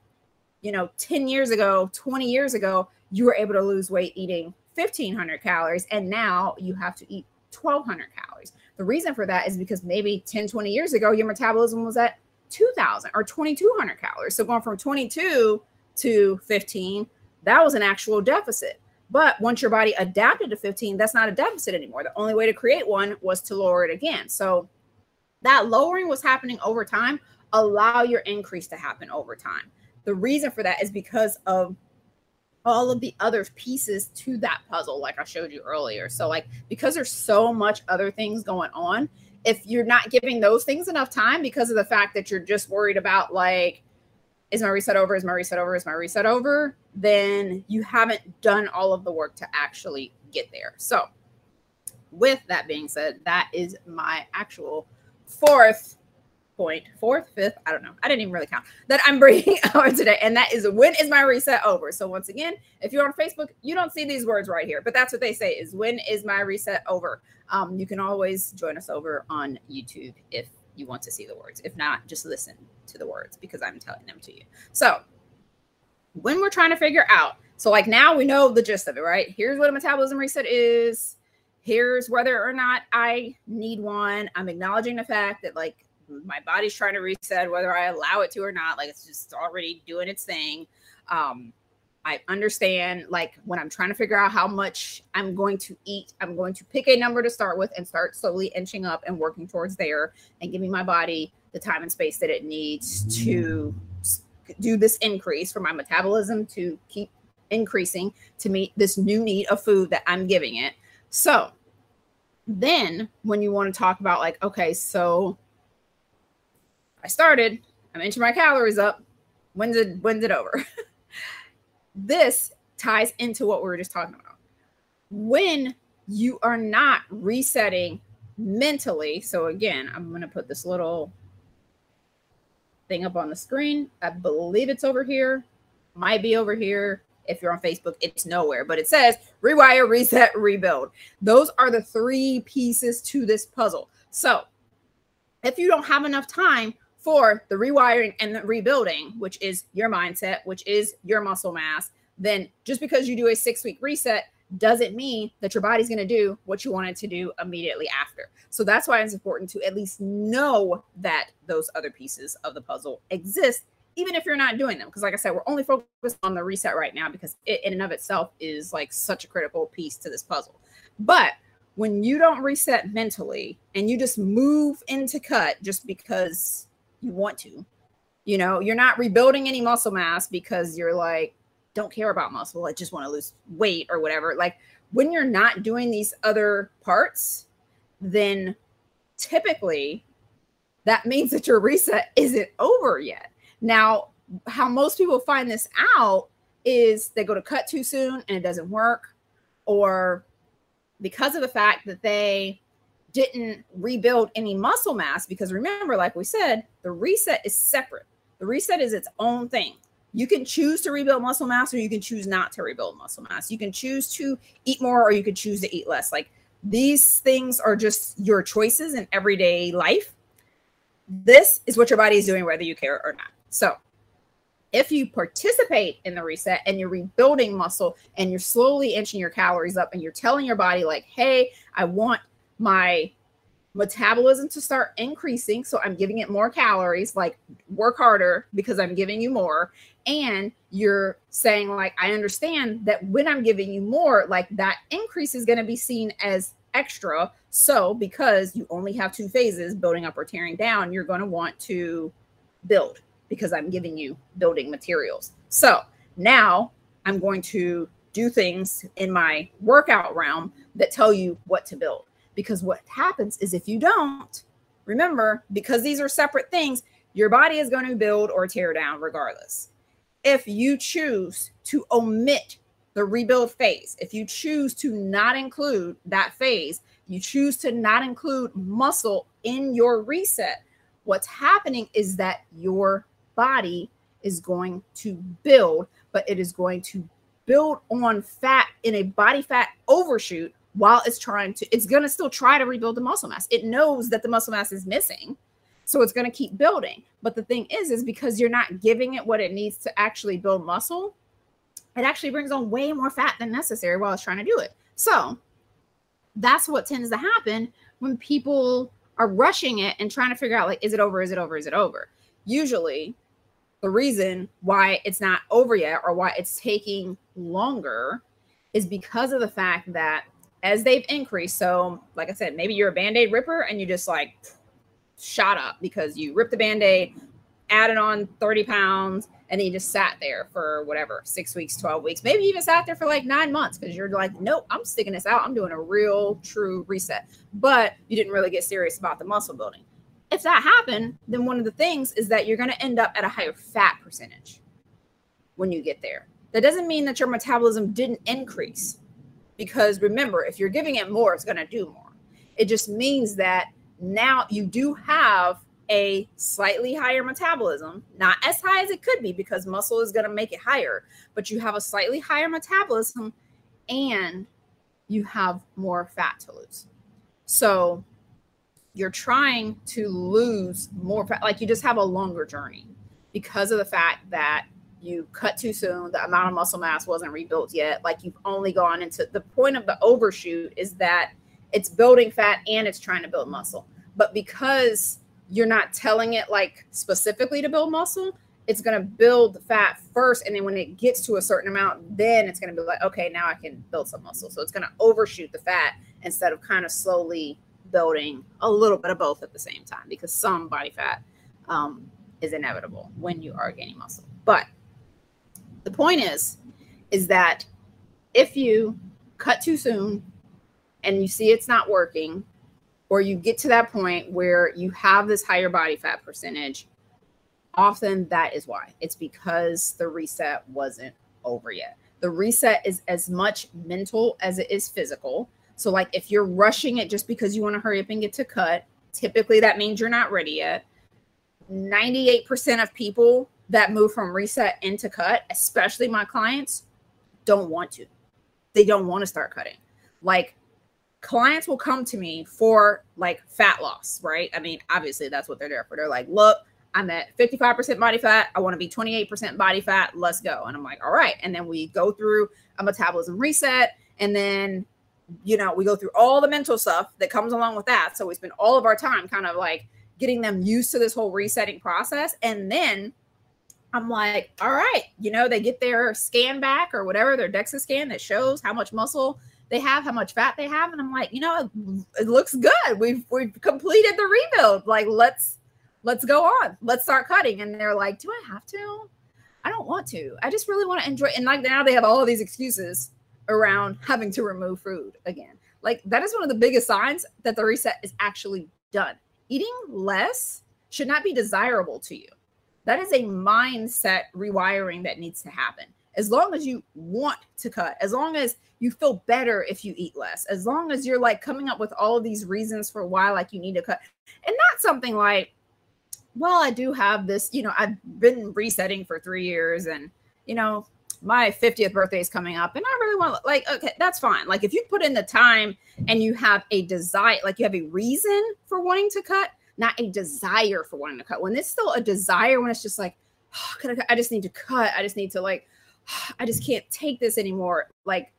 B: you know, 10 years ago, 20 years ago, you were able to lose weight eating 1500 calories and now you have to eat 1200 calories. The reason for that is because maybe 10, 20 years ago, your metabolism was at 2000 or 2200 calories. So going from 22 to 15, that was an actual deficit. But once your body adapted to 15, that's not a deficit anymore. The only way to create one was to lower it again. So that lowering was happening over time. Allow your increase to happen over time. The reason for that is because of all of the other pieces to that puzzle, like I showed you earlier. So, like, because there's so much other things going on, if you're not giving those things enough time because of the fact that you're just worried about, like, is my reset over? Is my reset over? Is my reset over? Then you haven't done all of the work to actually get there. So, with that being said, that is my actual fourth point, fourth, fifth, I don't know. I didn't even really count that I'm bringing out today. And that is when is my reset over? So once again, if you're on Facebook, you don't see these words right here, but that's what they say is when is my reset over? Um, you can always join us over on YouTube if you want to see the words. If not, just listen to the words because I'm telling them to you. So when we're trying to figure out, so like now we know the gist of it, right? Here's what a metabolism reset is. Here's whether or not I need one. I'm acknowledging the fact that like my body's trying to reset whether I allow it to or not. Like it's just already doing its thing. Um, I understand like when I'm trying to figure out how much I'm going to eat, I'm going to pick a number to start with and start slowly inching up and working towards there and giving my body the time and space that it needs to do this increase for my metabolism to keep increasing to meet this new need of food that I'm giving it. So then when you want to talk about like, okay, so I started, I'm inching my calories up. When's it when's it over? this ties into what we were just talking about. When you are not resetting mentally, so again, I'm gonna put this little thing up on the screen. I believe it's over here, might be over here. If you're on Facebook, it's nowhere, but it says rewire, reset, rebuild. Those are the three pieces to this puzzle. So if you don't have enough time for the rewiring and the rebuilding, which is your mindset, which is your muscle mass, then just because you do a six week reset doesn't mean that your body's going to do what you want it to do immediately after. So that's why it's important to at least know that those other pieces of the puzzle exist, even if you're not doing them. Because, like I said, we're only focused on the reset right now because it in and of itself is like such a critical piece to this puzzle. But when you don't reset mentally and you just move into cut just because you want to. You know, you're not rebuilding any muscle mass because you're like, don't care about muscle. I just want to lose weight or whatever. Like when you're not doing these other parts, then typically that means that your reset isn't over yet. Now, how most people find this out is they go to cut too soon and it doesn't work, or because of the fact that they didn't rebuild any muscle mass. Because remember, like we said, the reset is separate, the reset is its own thing. You can choose to rebuild muscle mass or you can choose not to rebuild muscle mass. You can choose to eat more or you can choose to eat less. Like these things are just your choices in everyday life. This is what your body is doing, whether you care or not. So, if you participate in the reset and you're rebuilding muscle and you're slowly inching your calories up and you're telling your body, like, hey, I want my metabolism to start increasing. So I'm giving it more calories, like work harder because I'm giving you more. And you're saying, like, I understand that when I'm giving you more, like that increase is going to be seen as extra. So because you only have two phases, building up or tearing down, you're going to want to build because I'm giving you building materials. So now I'm going to do things in my workout realm that tell you what to build. Because what happens is if you don't, remember, because these are separate things, your body is going to build or tear down regardless. If you choose to omit the rebuild phase, if you choose to not include that phase, you choose to not include muscle in your reset, what's happening is that your body is going to build, but it is going to build on fat in a body fat overshoot while it's trying to, it's going to still try to rebuild the muscle mass. It knows that the muscle mass is missing. So it's going to keep building. But the thing is, is because you're not giving it what it needs to actually build muscle, it actually brings on way more fat than necessary while it's trying to do it. So that's what tends to happen when people are rushing it and trying to figure out like, is it over? Is it over? Is it over? Usually the reason why it's not over yet or why it's taking longer is because of the fact that as they've increased, so like I said, maybe you're a band aid ripper and you just like shot up because you ripped the band aid, added on 30 pounds, and then you just sat there for whatever six weeks, 12 weeks, maybe even sat there for like nine months because you're like, nope, I'm sticking this out. I'm doing a real true reset. But you didn't really get serious about the muscle building if that happened, then one of the things is that you're going to end up at a higher fat percentage when you get there. That doesn't mean that your metabolism didn't increase because remember, if you're giving it more, it's going to do more. It just means that now you do have a slightly higher metabolism, not as high as it could be because muscle is going to make it higher, but you have a slightly higher metabolism and you have more fat to lose. So you're trying to lose more fat, like you just have a longer journey because of the fact that you cut too soon, the amount of muscle mass wasn't rebuilt yet. Like you've only gone into the point of the overshoot is that it's building fat and it's trying to build muscle. But because you're not telling it like specifically to build muscle, it's going to build the fat first. And then when it gets to a certain amount, then it's going to be like, okay, now I can build some muscle. So it's going to overshoot the fat instead of kind of slowly building a little bit of both at the same time because some body fat um, is inevitable when you are gaining muscle. But the point is, is that if you cut too soon and you see it's not working, or you get to that point where you have this higher body fat percentage, often that is why. It's because the reset wasn't over yet. The reset is as much mental as it is physical so, like if you're rushing it just because you want to hurry up and get to cut, typically that means you're not ready yet. 98% of people that move from reset into cut, especially my clients, don't want to. They don't want to start cutting. Like clients will come to me for like fat loss, right? I mean, obviously that's what they're there for. They're like, look, I'm at 55% body fat. I want to be 28% body fat. Let's go. And I'm like, all right. And then we go through a metabolism reset. And then you know, we go through all the mental stuff that comes along with that. So we spend all of our time kind of like getting them used to this whole resetting process. And then I'm like, all right, you know, they get their scan back or whatever, their DEXA scan that shows how much muscle they have, how much fat they have. And I'm like, you know, it, it looks good. We've we've completed the rebuild. Like, let's let's go on. Let's start cutting. And they're like, do I have to? I don't want to. I just really want to enjoy. And like now they have all of these excuses around having to remove food again. Like that is one of the biggest signs that the reset is actually done. Eating less should not be desirable to you. That is a mindset rewiring that needs to happen. as long as you want to cut, as long as you feel better if you eat less, as long as you're like coming up with all of these reasons for why like you need to cut, and not something like, well, I do have this, you know, I've been resetting for three years and, you know, my 50th birthday is coming up and I really want like okay that's fine like if you put in the time and you have a desire like you have a reason for wanting to cut not a desire for wanting to cut. When it's still a desire when it's just like oh, I, I just need to cut. I just need to like oh, I just can't take this anymore. Like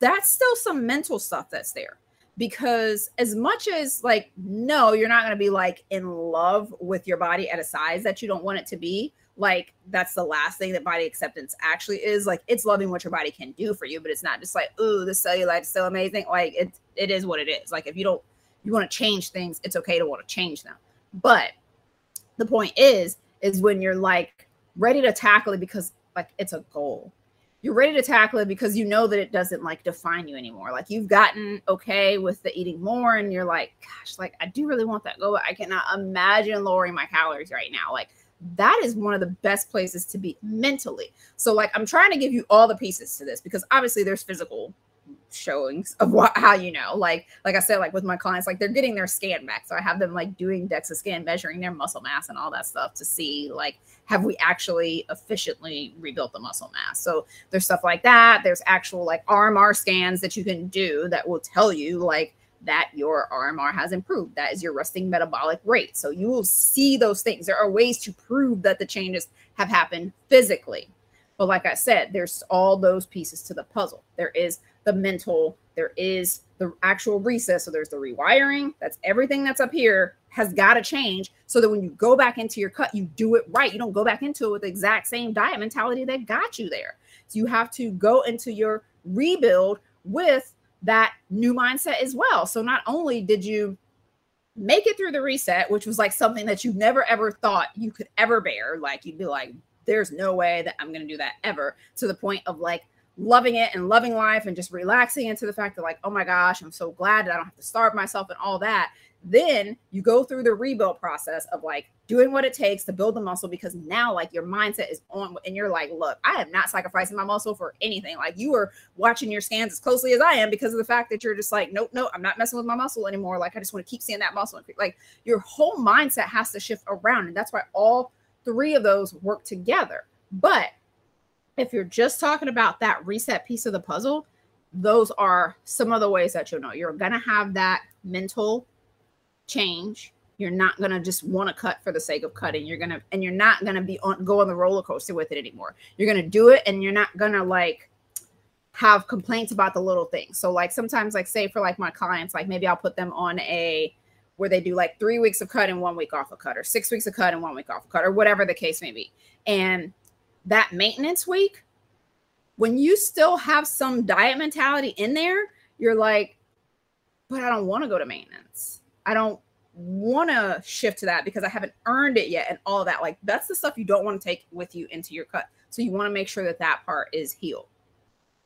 B: that's still some mental stuff that's there. Because as much as like no you're not going to be like in love with your body at a size that you don't want it to be like that's the last thing that body acceptance actually is. Like it's loving what your body can do for you but it's not just like ooh the cellulite is so amazing. Like it it is what it is. Like if you don't you want to change things it's okay to want to change them. But the point is is when you're like ready to tackle it because like it's a goal. You're ready to tackle it because you know that it doesn't like define you anymore. Like you've gotten okay with the eating more and you're like gosh like i do really want that goal i cannot imagine lowering my calories right now. Like that is one of the best places to be mentally. So, like, I'm trying to give you all the pieces to this because obviously there's physical showings of what how you know like like i said like with my clients like they're getting their scan back so i have them like doing dexa scan measuring their muscle mass and all that stuff to see like have we actually efficiently rebuilt the muscle mass so there's stuff like that there's actual like rmr scans that you can do that will tell you like that your RMR has improved. That is your resting metabolic rate. So you will see those things. There are ways to prove that the changes have happened physically. But like I said, there's all those pieces to the puzzle. There is the mental, there is the actual reset. So there's the rewiring. That's everything that's up here has got to change so that when you go back into your cut, you do it right. You don't go back into it with the exact same diet mentality that got you there. So you have to go into your rebuild with that new mindset as well. So not only did you make it through the reset, which was like something that you never ever thought you could ever bear, like you'd be like, there's no way that I'm going to do that ever, to the point of like loving it and loving life and just relaxing into the fact that, like, oh my gosh, I'm so glad that I don't have to starve myself and all that. Then you go through the rebuild process of like doing what it takes to build the muscle because now like your mindset is on and you're like, look, I am not sacrificing my muscle for anything. Like you are watching your scans as closely as I am because of the fact that you're just like, nope, nope, I'm not messing with my muscle anymore. Like I just want to keep seeing that muscle. Like your whole mindset has to shift around. And that's why all three of those work together. But if you're just talking about that reset piece of the puzzle, those are some of the ways that you'll know you're going to have that mental change. You're not going to just want to cut for the sake of cutting. You're going to, and you're not going to be on, go on the roller coaster with it anymore. You're going to do it and you're not going to like have complaints about the little things. So, like, sometimes, like, say for like my clients, like maybe I'll put them on a, where they do like three weeks of cut and one week off of cut, or six weeks of cut and one week off of cut, or whatever the case may be. And that maintenance week, when you still have some diet mentality in there, you're like, but I don't want to go to maintenance. I don't want to shift to that because I haven't earned it yet and all that. Like that's the stuff you don't want to take with you into your cut. So you want to make sure that that part is healed.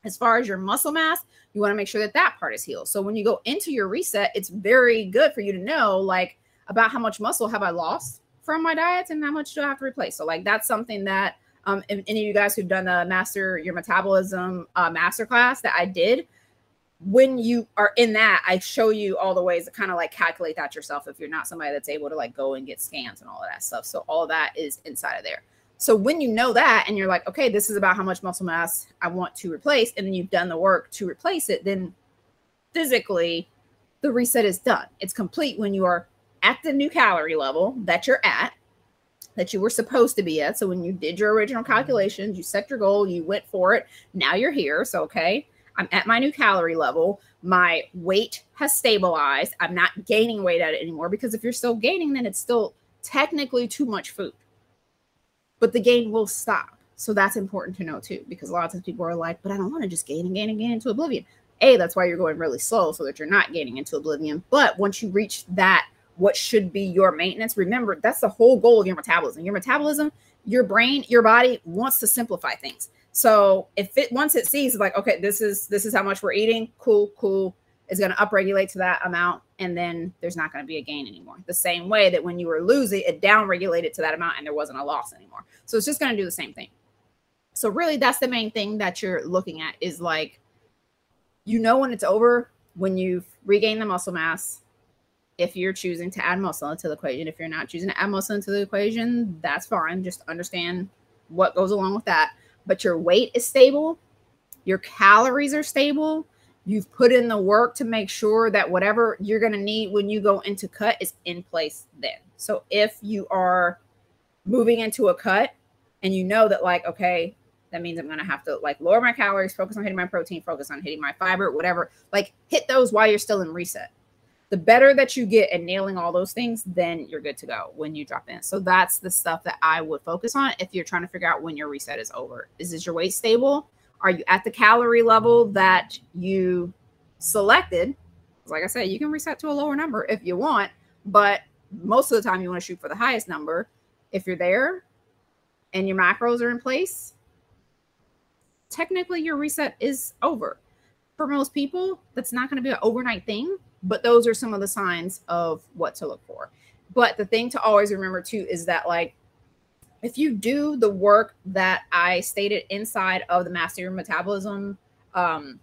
B: As far as your muscle mass, you want to make sure that that part is healed. So when you go into your reset, it's very good for you to know like about how much muscle have I lost from my diets and how much do I have to replace. So like that's something that um, any of you guys who've done the master your metabolism uh, masterclass that I did, when you are in that, I show you all the ways to kind of like calculate that yourself if you're not somebody that's able to like go and get scans and all of that stuff. So all that is inside of there. So when you know that and you're like, okay, this is about how much muscle mass I want to replace, and then you've done the work to replace it, then physically the reset is done. It's complete when you are at the new calorie level that you're at, that you were supposed to be at. So when you did your original mm-hmm. calculations, you set your goal, you went for it. Now you're here. So, okay, I'm at my new calorie level. My weight has stabilized. I'm not gaining weight at it anymore because if you're still gaining, then it's still technically too much food. But the gain will stop. So that's important to know too, because a lot of times people are like, but I don't want to just gain and gain and gain into oblivion. A, that's why you're going really slow so that you're not gaining into oblivion. But once you reach that, what should be your maintenance, remember that's the whole goal of your metabolism. Your metabolism, your brain, your body wants to simplify things. So if it once it sees like, okay, this is this is how much we're eating, cool, cool, is going to upregulate to that amount, and then there's not going to be a gain anymore. The same way that when you were losing, it downregulated to that amount and there wasn't a loss anymore. So it's just going to do the same thing. So really that's the main thing that you're looking at is like you know when it's over when you've regained the muscle mass. If you're choosing to add muscle into the equation, if you're not choosing to add muscle into the equation, that's fine. Just understand what goes along with that. But your weight is stable, your calories are stable, you've put in the work to make sure that whatever you're going to need when you go into cut is in place then. So if you are moving into a cut and you know that like okay, that means I'm going to have to like lower my calories, focus on hitting my protein, focus on hitting my fiber, whatever, like hit those while you're still in reset. The better that you get at nailing all those things, then you're good to go when you drop in. So that's the stuff that I would focus on if you're trying to figure out when your reset is over. Is this your weight stable? Are you at the calorie level that you selected? Like I said, you can reset to a lower number if you want, but most of the time you want to shoot for the highest number. If you're there and your macros are in place, technically your reset is over. For most people, that's not going to be an overnight thing, but those are some of the signs of what to look for. But the thing to always remember too is that like if you do the work that I stated inside of the Master Your Metabolism um,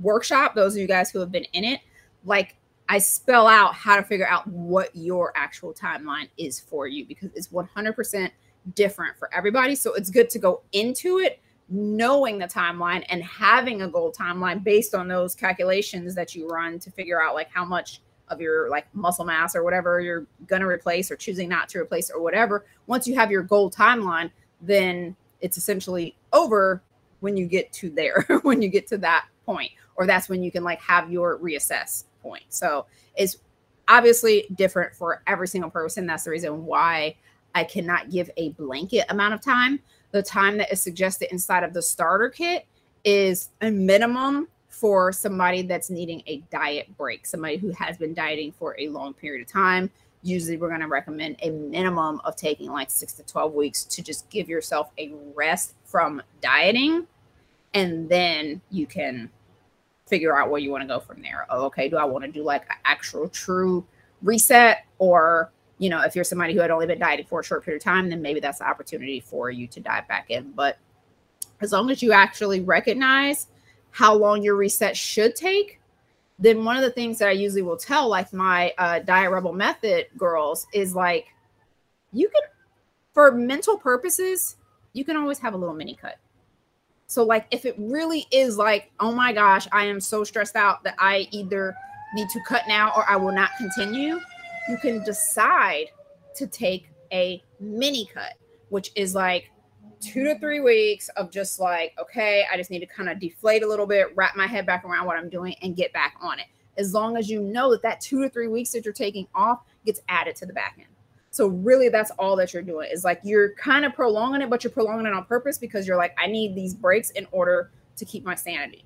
B: workshop, those of you guys who have been in it, like I spell out how to figure out what your actual timeline is for you because it's 100% different for everybody. So it's good to go into it knowing the timeline and having a goal timeline based on those calculations that you run to figure out like how much of your like muscle mass or whatever you're going to replace or choosing not to replace or whatever once you have your goal timeline then it's essentially over when you get to there when you get to that point or that's when you can like have your reassess point. So it's obviously different for every single person. That's the reason why i cannot give a blanket amount of time the time that is suggested inside of the starter kit is a minimum for somebody that's needing a diet break, somebody who has been dieting for a long period of time. Usually, we're going to recommend a minimum of taking like six to 12 weeks to just give yourself a rest from dieting. And then you can figure out where you want to go from there. Oh, okay, do I want to do like an actual true reset? Or, you know, if you're somebody who had only been dieting for a short period of time, then maybe that's the opportunity for you to dive back in. But as long as you actually recognize how long your reset should take, then one of the things that I usually will tell, like my uh, Diet Rebel method girls, is like, you can, for mental purposes, you can always have a little mini cut. So, like, if it really is like, oh my gosh, I am so stressed out that I either need to cut now or I will not continue, you can decide to take a mini cut, which is like two to three weeks of just like, okay, I just need to kind of deflate a little bit, wrap my head back around what I'm doing, and get back on it. As long as you know that that two to three weeks that you're taking off gets added to the back end. So really, that's all that you're doing is like you're kind of prolonging it, but you're prolonging it on purpose because you're like, I need these breaks in order to keep my sanity.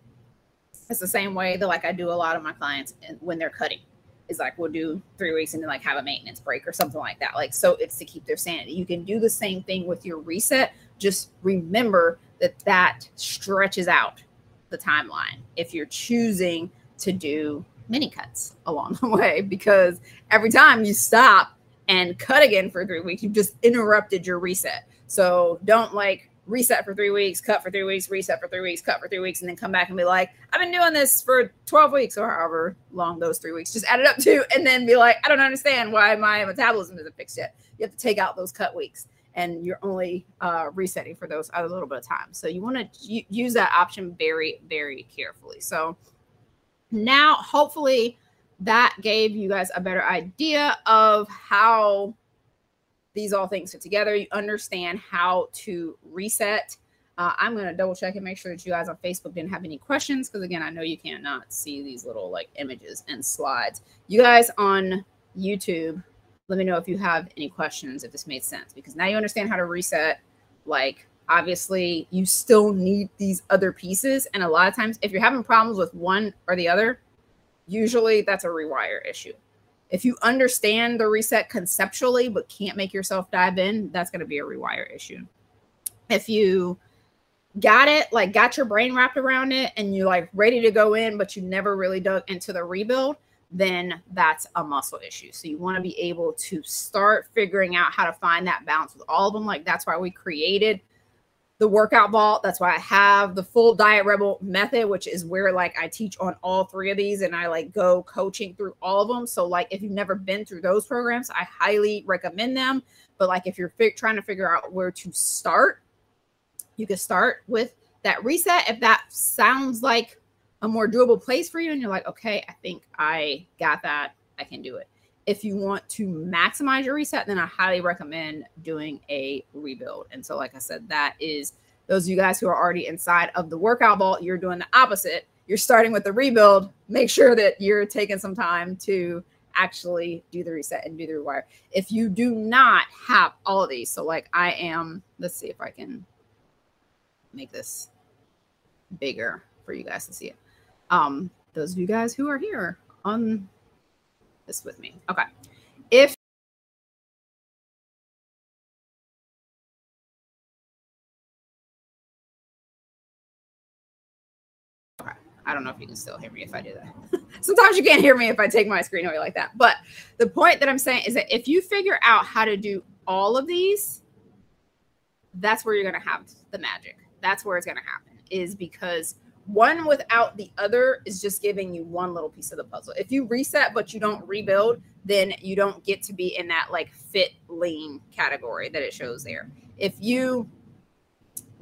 B: It's the same way that like I do a lot of my clients when they're cutting is like we'll do three weeks and then like have a maintenance break or something like that. Like so it's to keep their sanity. You can do the same thing with your reset, just remember that that stretches out the timeline if you're choosing to do mini cuts along the way because every time you stop and cut again for three weeks, you've just interrupted your reset. So don't like reset for three weeks, cut for three weeks, reset for three weeks, cut for three weeks, and then come back and be like, I've been doing this for 12 weeks or however long those three weeks just add it up to, and then be like, I don't understand why my metabolism isn't fixed yet. You have to take out those cut weeks and you're only uh, resetting for those a little bit of time. So you want to use that option very, very carefully. So now, hopefully, that gave you guys a better idea of how these all things fit together. You understand how to reset. Uh, I'm going to double check and make sure that you guys on Facebook didn't have any questions because, again, I know you cannot see these little like images and slides. You guys on YouTube, let me know if you have any questions, if this made sense, because now you understand how to reset. Like, obviously, you still need these other pieces. And a lot of times, if you're having problems with one or the other, usually that's a rewire issue. If you understand the reset conceptually, but can't make yourself dive in, that's going to be a rewire issue. If you got it, like got your brain wrapped around it, and you're like ready to go in, but you never really dug into the rebuild, then that's a muscle issue. So you want to be able to start figuring out how to find that balance with all of them. Like that's why we created the workout vault. That's why I have the full Diet Rebel method, which is where like I teach on all three of these and I like go coaching through all of them. So, like, if you've never been through those programs, I highly recommend them. But, like, if you're trying to figure out where to start, you can start with that reset. If that sounds like a more doable place for you and you're like, okay, I think I got that, I can do it. If you want to maximize your reset, then I highly recommend doing a rebuild. And so, like I said, that is those of you guys who are already inside of the workout vault, you're doing the opposite. You're starting with the rebuild. Make sure that you're taking some time to actually do the reset and do the rewire. If you do not have all of these, so like I am, let's see if I can make this bigger for you guys to see it. Um, those of you guys who are here on this with me. Okay. If. I don't know if you can still hear me if I do that. Sometimes you can't hear me if I take my screen away like that. But the point that I'm saying is that if you figure out how to do all of these, that's where you're going to have the magic. That's where it's going to happen, is because one without the other is just giving you one little piece of the puzzle. If you reset but you don't rebuild, then you don't get to be in that like fit lean category that it shows there. If you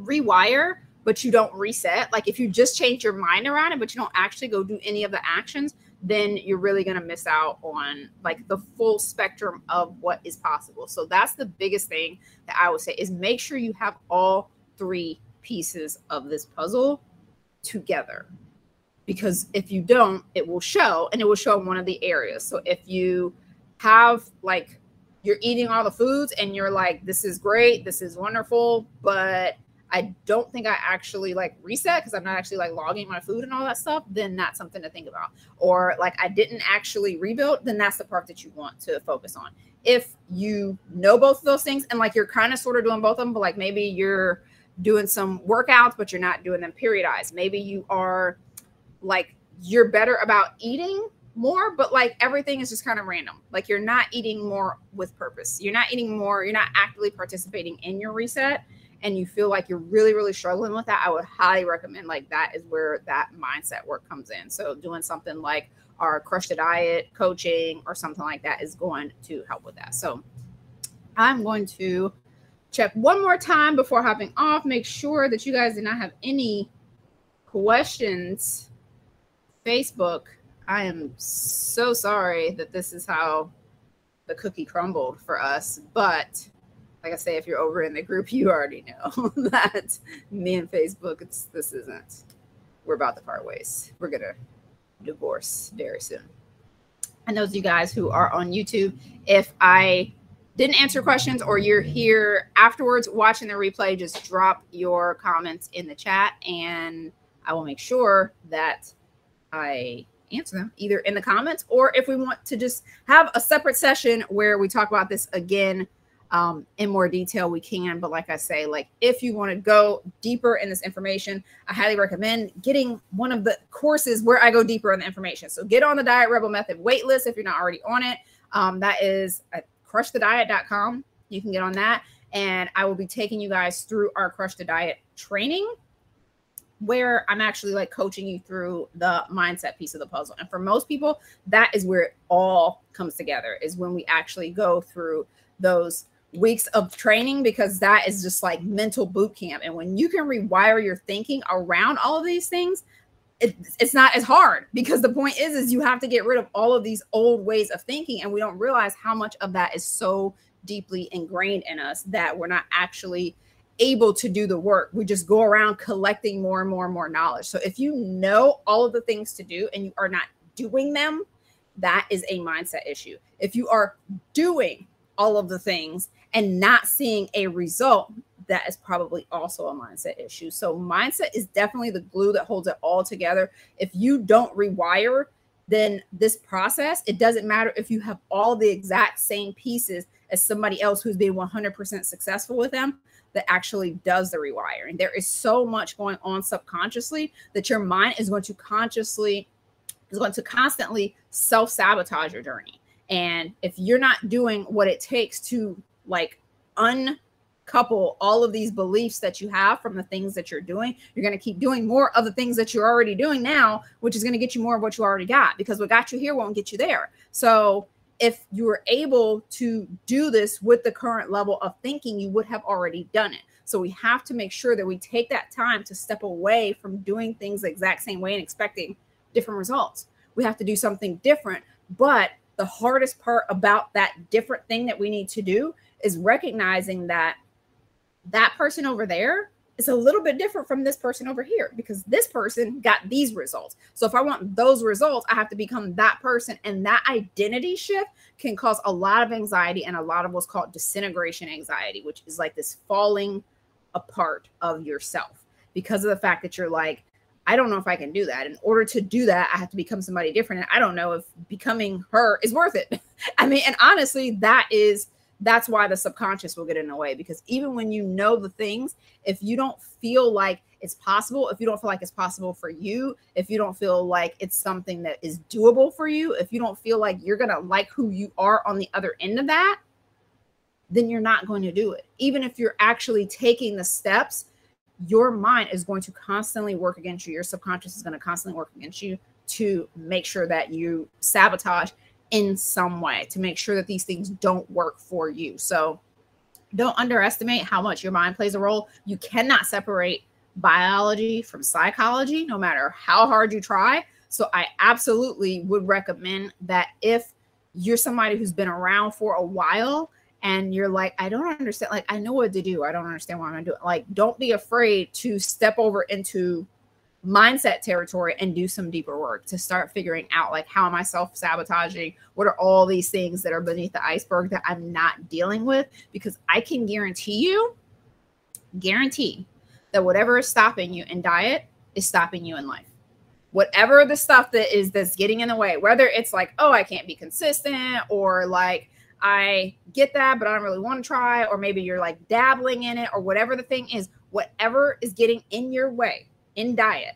B: rewire but you don't reset, like if you just change your mind around it but you don't actually go do any of the actions, then you're really going to miss out on like the full spectrum of what is possible. So that's the biggest thing that I would say is make sure you have all three pieces of this puzzle together. Because if you don't it will show and it will show in one of the areas. So if you have like you're eating all the foods and you're like this is great this is wonderful but i don't think i actually like reset because i'm not actually like logging my food and all that stuff then that's something to think about. Or like i didn't actually rebuild then that's the part that you want to focus on. If you know both of those things and like you're kind of sort of doing both of them but like maybe you're doing some workouts, but you're not doing them periodized. Maybe you are like you're better about eating more, but like everything is just kind of random. Like you're not eating more with purpose. You're not eating more, you're not actively participating in your reset and you feel like you're really really struggling with that, I would highly recommend like that is where that mindset work comes in. So doing something like our crush the diet coaching or something like that is going to help with that. So I'm going to check one more time before hopping off. Make sure that you guys did not have any questions. Facebook, I am so sorry that this is how the cookie crumbled for us. But like I say, if you're over in the group, you already know that me and Facebook, it's this isn't. We're about to part ways. We're gonna divorce very soon. And those of you guys who are on YouTube, if I didn't answer questions or you're here afterwards watching the replay, just drop your comments in the chat and I will make sure that I answer them either in the comments or if we want to just have a separate session where we talk about this again um, in more detail, we can. But like I say, like if you want to go deeper in this information, I highly recommend getting one of the courses where I go deeper in the information. So get on the Diet Rebel Method waitlist if you're not already on it. Um, that is crushthediet.com. You can get on that. And I will be taking you guys through our Crush the Diet training where I'm actually like coaching you through the mindset piece of the puzzle. And for most people, that is where it all comes together, is when we actually go through those weeks of training because that is just like mental boot camp. And when you can rewire your thinking around all of these things, it, it's not as hard because the point is is you have to get rid of all of these old ways of thinking and we don't realize how much of that is so deeply ingrained in us that we're not actually able to do the work. We just go around collecting more and more and more knowledge. So if you know all of the things to do and you are not doing them that is a mindset issue. If you are doing all of the things and not seeing a result that is probably also a mindset issue. So, mindset is definitely the glue that holds it all together. If you don't rewire, then this process, it doesn't matter if you have all the exact same pieces as somebody else who's been 100% successful with them that actually does the rewiring. There is so much going on subconsciously that your mind is going to consciously, is going to constantly self sabotage your journey. And if you're not doing what it takes to like un couple all of these beliefs that you have from the things that you're doing, you're going to keep doing more of the things that you're already doing now, which is going to get you more of what you already got because what got you here won't get you there. So, if you were able to do this with the current level of thinking, you would have already done it. So, we have to make sure that we take that time to step away from doing things the exact same way and expecting different results. We have to do something different. But the hardest part about that different thing that we need to do is recognizing that that person over there is a little bit different from this person over here because this person got these results. So if I want those results, I have to become that person. And that identity shift can cause a lot of anxiety and a lot of what's called disintegration anxiety, which is like this falling apart of yourself because of the fact that you're like, I don't know if I can do that. In order to do that, I have to become somebody different. And I don't know if becoming her is worth it. I mean, and honestly, that is that's why the subconscious will get in the way because even when you know the things, if you don't feel like it's possible, if you don't feel like it's possible for you, if you don't feel like it's something that is doable for you, if you don't feel like you're going to like who you are on the other end of that, then you're not going to do it. Even if you're actually taking the steps, your mind is going to constantly work against you. Your subconscious is going to constantly work against you to make sure that you sabotage in some way to make sure that these things don't work for you. So don't underestimate how much your mind plays a role. You cannot separate biology from psychology, no matter how hard you try. So I absolutely would recommend that if you're somebody who's been around for a while and you're like, I don't understand, like, I know what to do. I don't understand why I'm gonna do. Like, don't be afraid to step over into mindset territory and do some deeper work to start figuring out like how am I self sabotaging? What are all these things that are beneath the iceberg that I'm not dealing with? Because I can guarantee you, guarantee that whatever is stopping you in diet is stopping you in life. Whatever the stuff that is that's getting in the way, whether it's like, oh, I can't be consistent, or like I get that, but I don't really want to try, or maybe you're like dabbling in it, or whatever the thing is, whatever is getting in your way in diet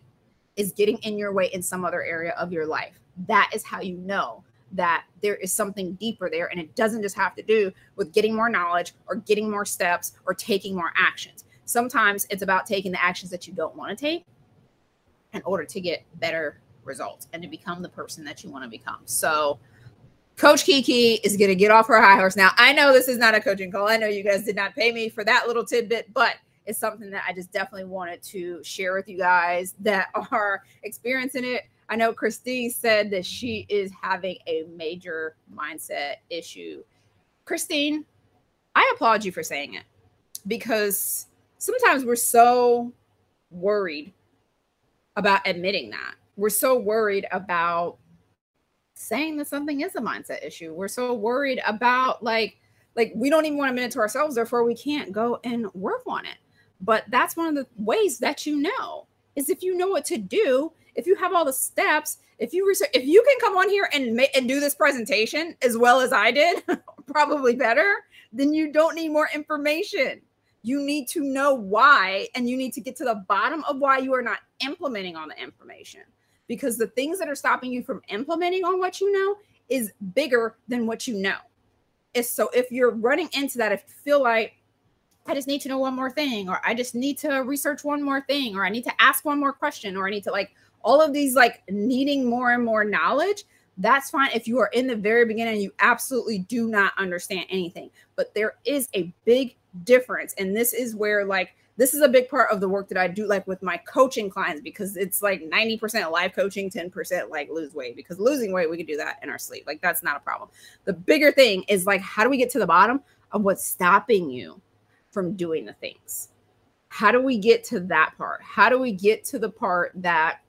B: is getting in your way in some other area of your life. That is how you know that there is something deeper there. And it doesn't just have to do with getting more knowledge or getting more steps or taking more actions. Sometimes it's about taking the actions that you don't want to take in order to get better results and to become the person that you want to become. So, Coach Kiki is going to get off her high horse. Now, I know this is not a coaching call. I know you guys did not pay me for that little tidbit, but is something that I just definitely wanted to share with you guys that are experiencing it. I know Christine said that she is having a major mindset issue. Christine, I applaud you for saying it because sometimes we're so worried about admitting that. We're so worried about saying that something is a mindset issue. We're so worried about like like we don't even want to admit it to ourselves, therefore we can't go and work on it. But that's one of the ways that you know is if you know what to do, if you have all the steps, if you research, if you can come on here and make and do this presentation as well as I did, probably better, then you don't need more information. You need to know why, and you need to get to the bottom of why you are not implementing on the information. Because the things that are stopping you from implementing on what you know is bigger than what you know. Is so if you're running into that, if you feel like I just need to know one more thing, or I just need to research one more thing, or I need to ask one more question, or I need to like all of these like needing more and more knowledge. That's fine if you are in the very beginning, and you absolutely do not understand anything. But there is a big difference. And this is where like this is a big part of the work that I do like with my coaching clients because it's like 90% live coaching, 10% like lose weight because losing weight, we can do that in our sleep. Like that's not a problem. The bigger thing is like, how do we get to the bottom of what's stopping you from doing the things. How do we get to that part? How do we get to the part that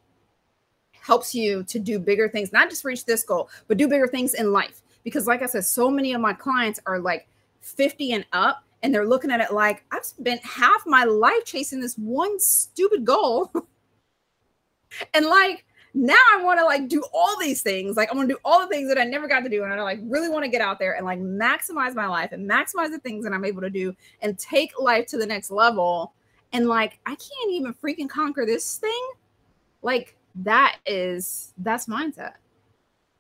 B: helps you to do bigger things, not just reach this goal, but do bigger things in life? Because, like I said, so many of my clients are like 50 and up, and they're looking at it like I've spent half my life chasing this one stupid goal. and like now I want to like do all these things. Like I want to do all the things that I never got to do. And I like really want to get out there and like maximize my life and maximize the things that I'm able to do and take life to the next level. And like I can't even freaking conquer this thing. Like that is that's mindset.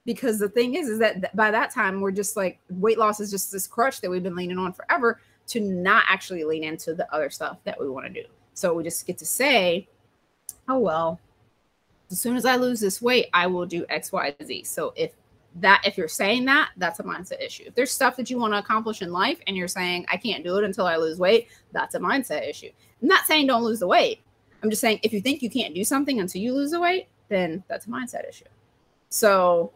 B: Because the thing is, is that by that time we're just like weight loss is just this crutch that we've been leaning on forever to not actually lean into the other stuff that we want to do. So we just get to say, oh, well, as soon as I lose this weight, I will do X, Y, Z. So if that, if you're saying that, that's a mindset issue. If there's stuff that you want to accomplish in life and you're saying, I can't do it until I lose weight, that's a mindset issue. I'm not saying don't lose the weight. I'm just saying if you think you can't do something until you lose the weight, then that's a mindset issue. So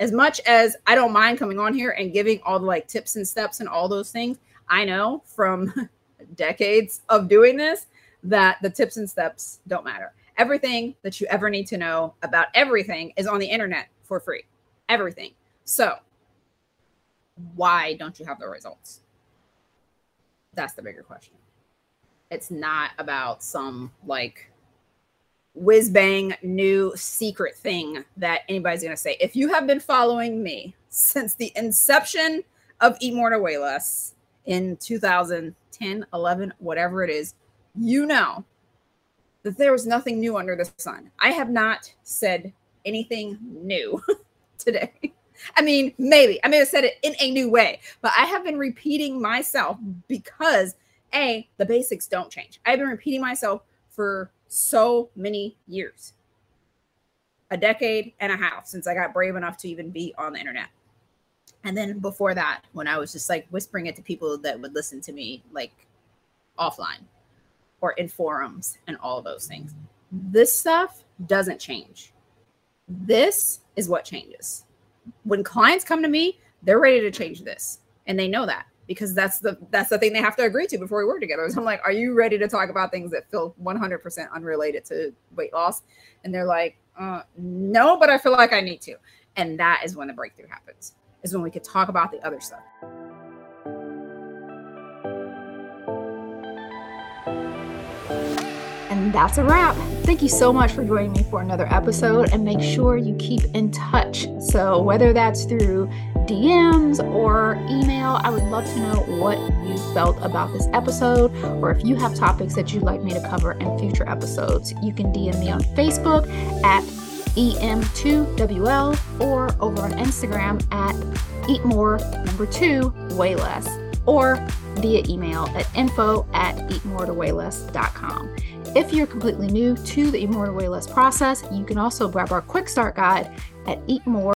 B: as much as I don't mind coming on here and giving all the like tips and steps and all those things, I know from decades of doing this that the tips and steps don't matter. Everything that you ever need to know about everything is on the internet for free. Everything. So, why don't you have the results? That's the bigger question. It's not about some like whiz bang new secret thing that anybody's going to say. If you have been following me since the inception of Eat More to Weigh Less in 2010, 11, whatever it is, you know that there was nothing new under the sun. I have not said anything new today. I mean, maybe I may have said it in a new way, but I have been repeating myself because A, the basics don't change. I've been repeating myself for so many years a decade and a half since I got brave enough to even be on the internet. And then before that, when I was just like whispering it to people that would listen to me like offline or in forums and all of those things. This stuff doesn't change. This is what changes. When clients come to me, they're ready to change this and they know that because that's the that's the thing they have to agree to before we work together. So I'm like, are you ready to talk about things that feel 100% unrelated to weight loss? And they're like, uh, no, but I feel like I need to. And that is when the breakthrough happens. Is when we could talk about the other stuff.
A: And that's a wrap. Thank you so much for joining me for another episode and make sure you keep in touch. So, whether that's through DMs or email, I would love to know what you felt about this episode or if you have topics that you'd like me to cover in future episodes. You can DM me on Facebook at EM2WL or over on Instagram at Eat More number two, weigh Less, or via email at info at eatmore2weighless.com. If you're completely new to the Eat More to Weigh Less process, you can also grab our quick start guide at eatmore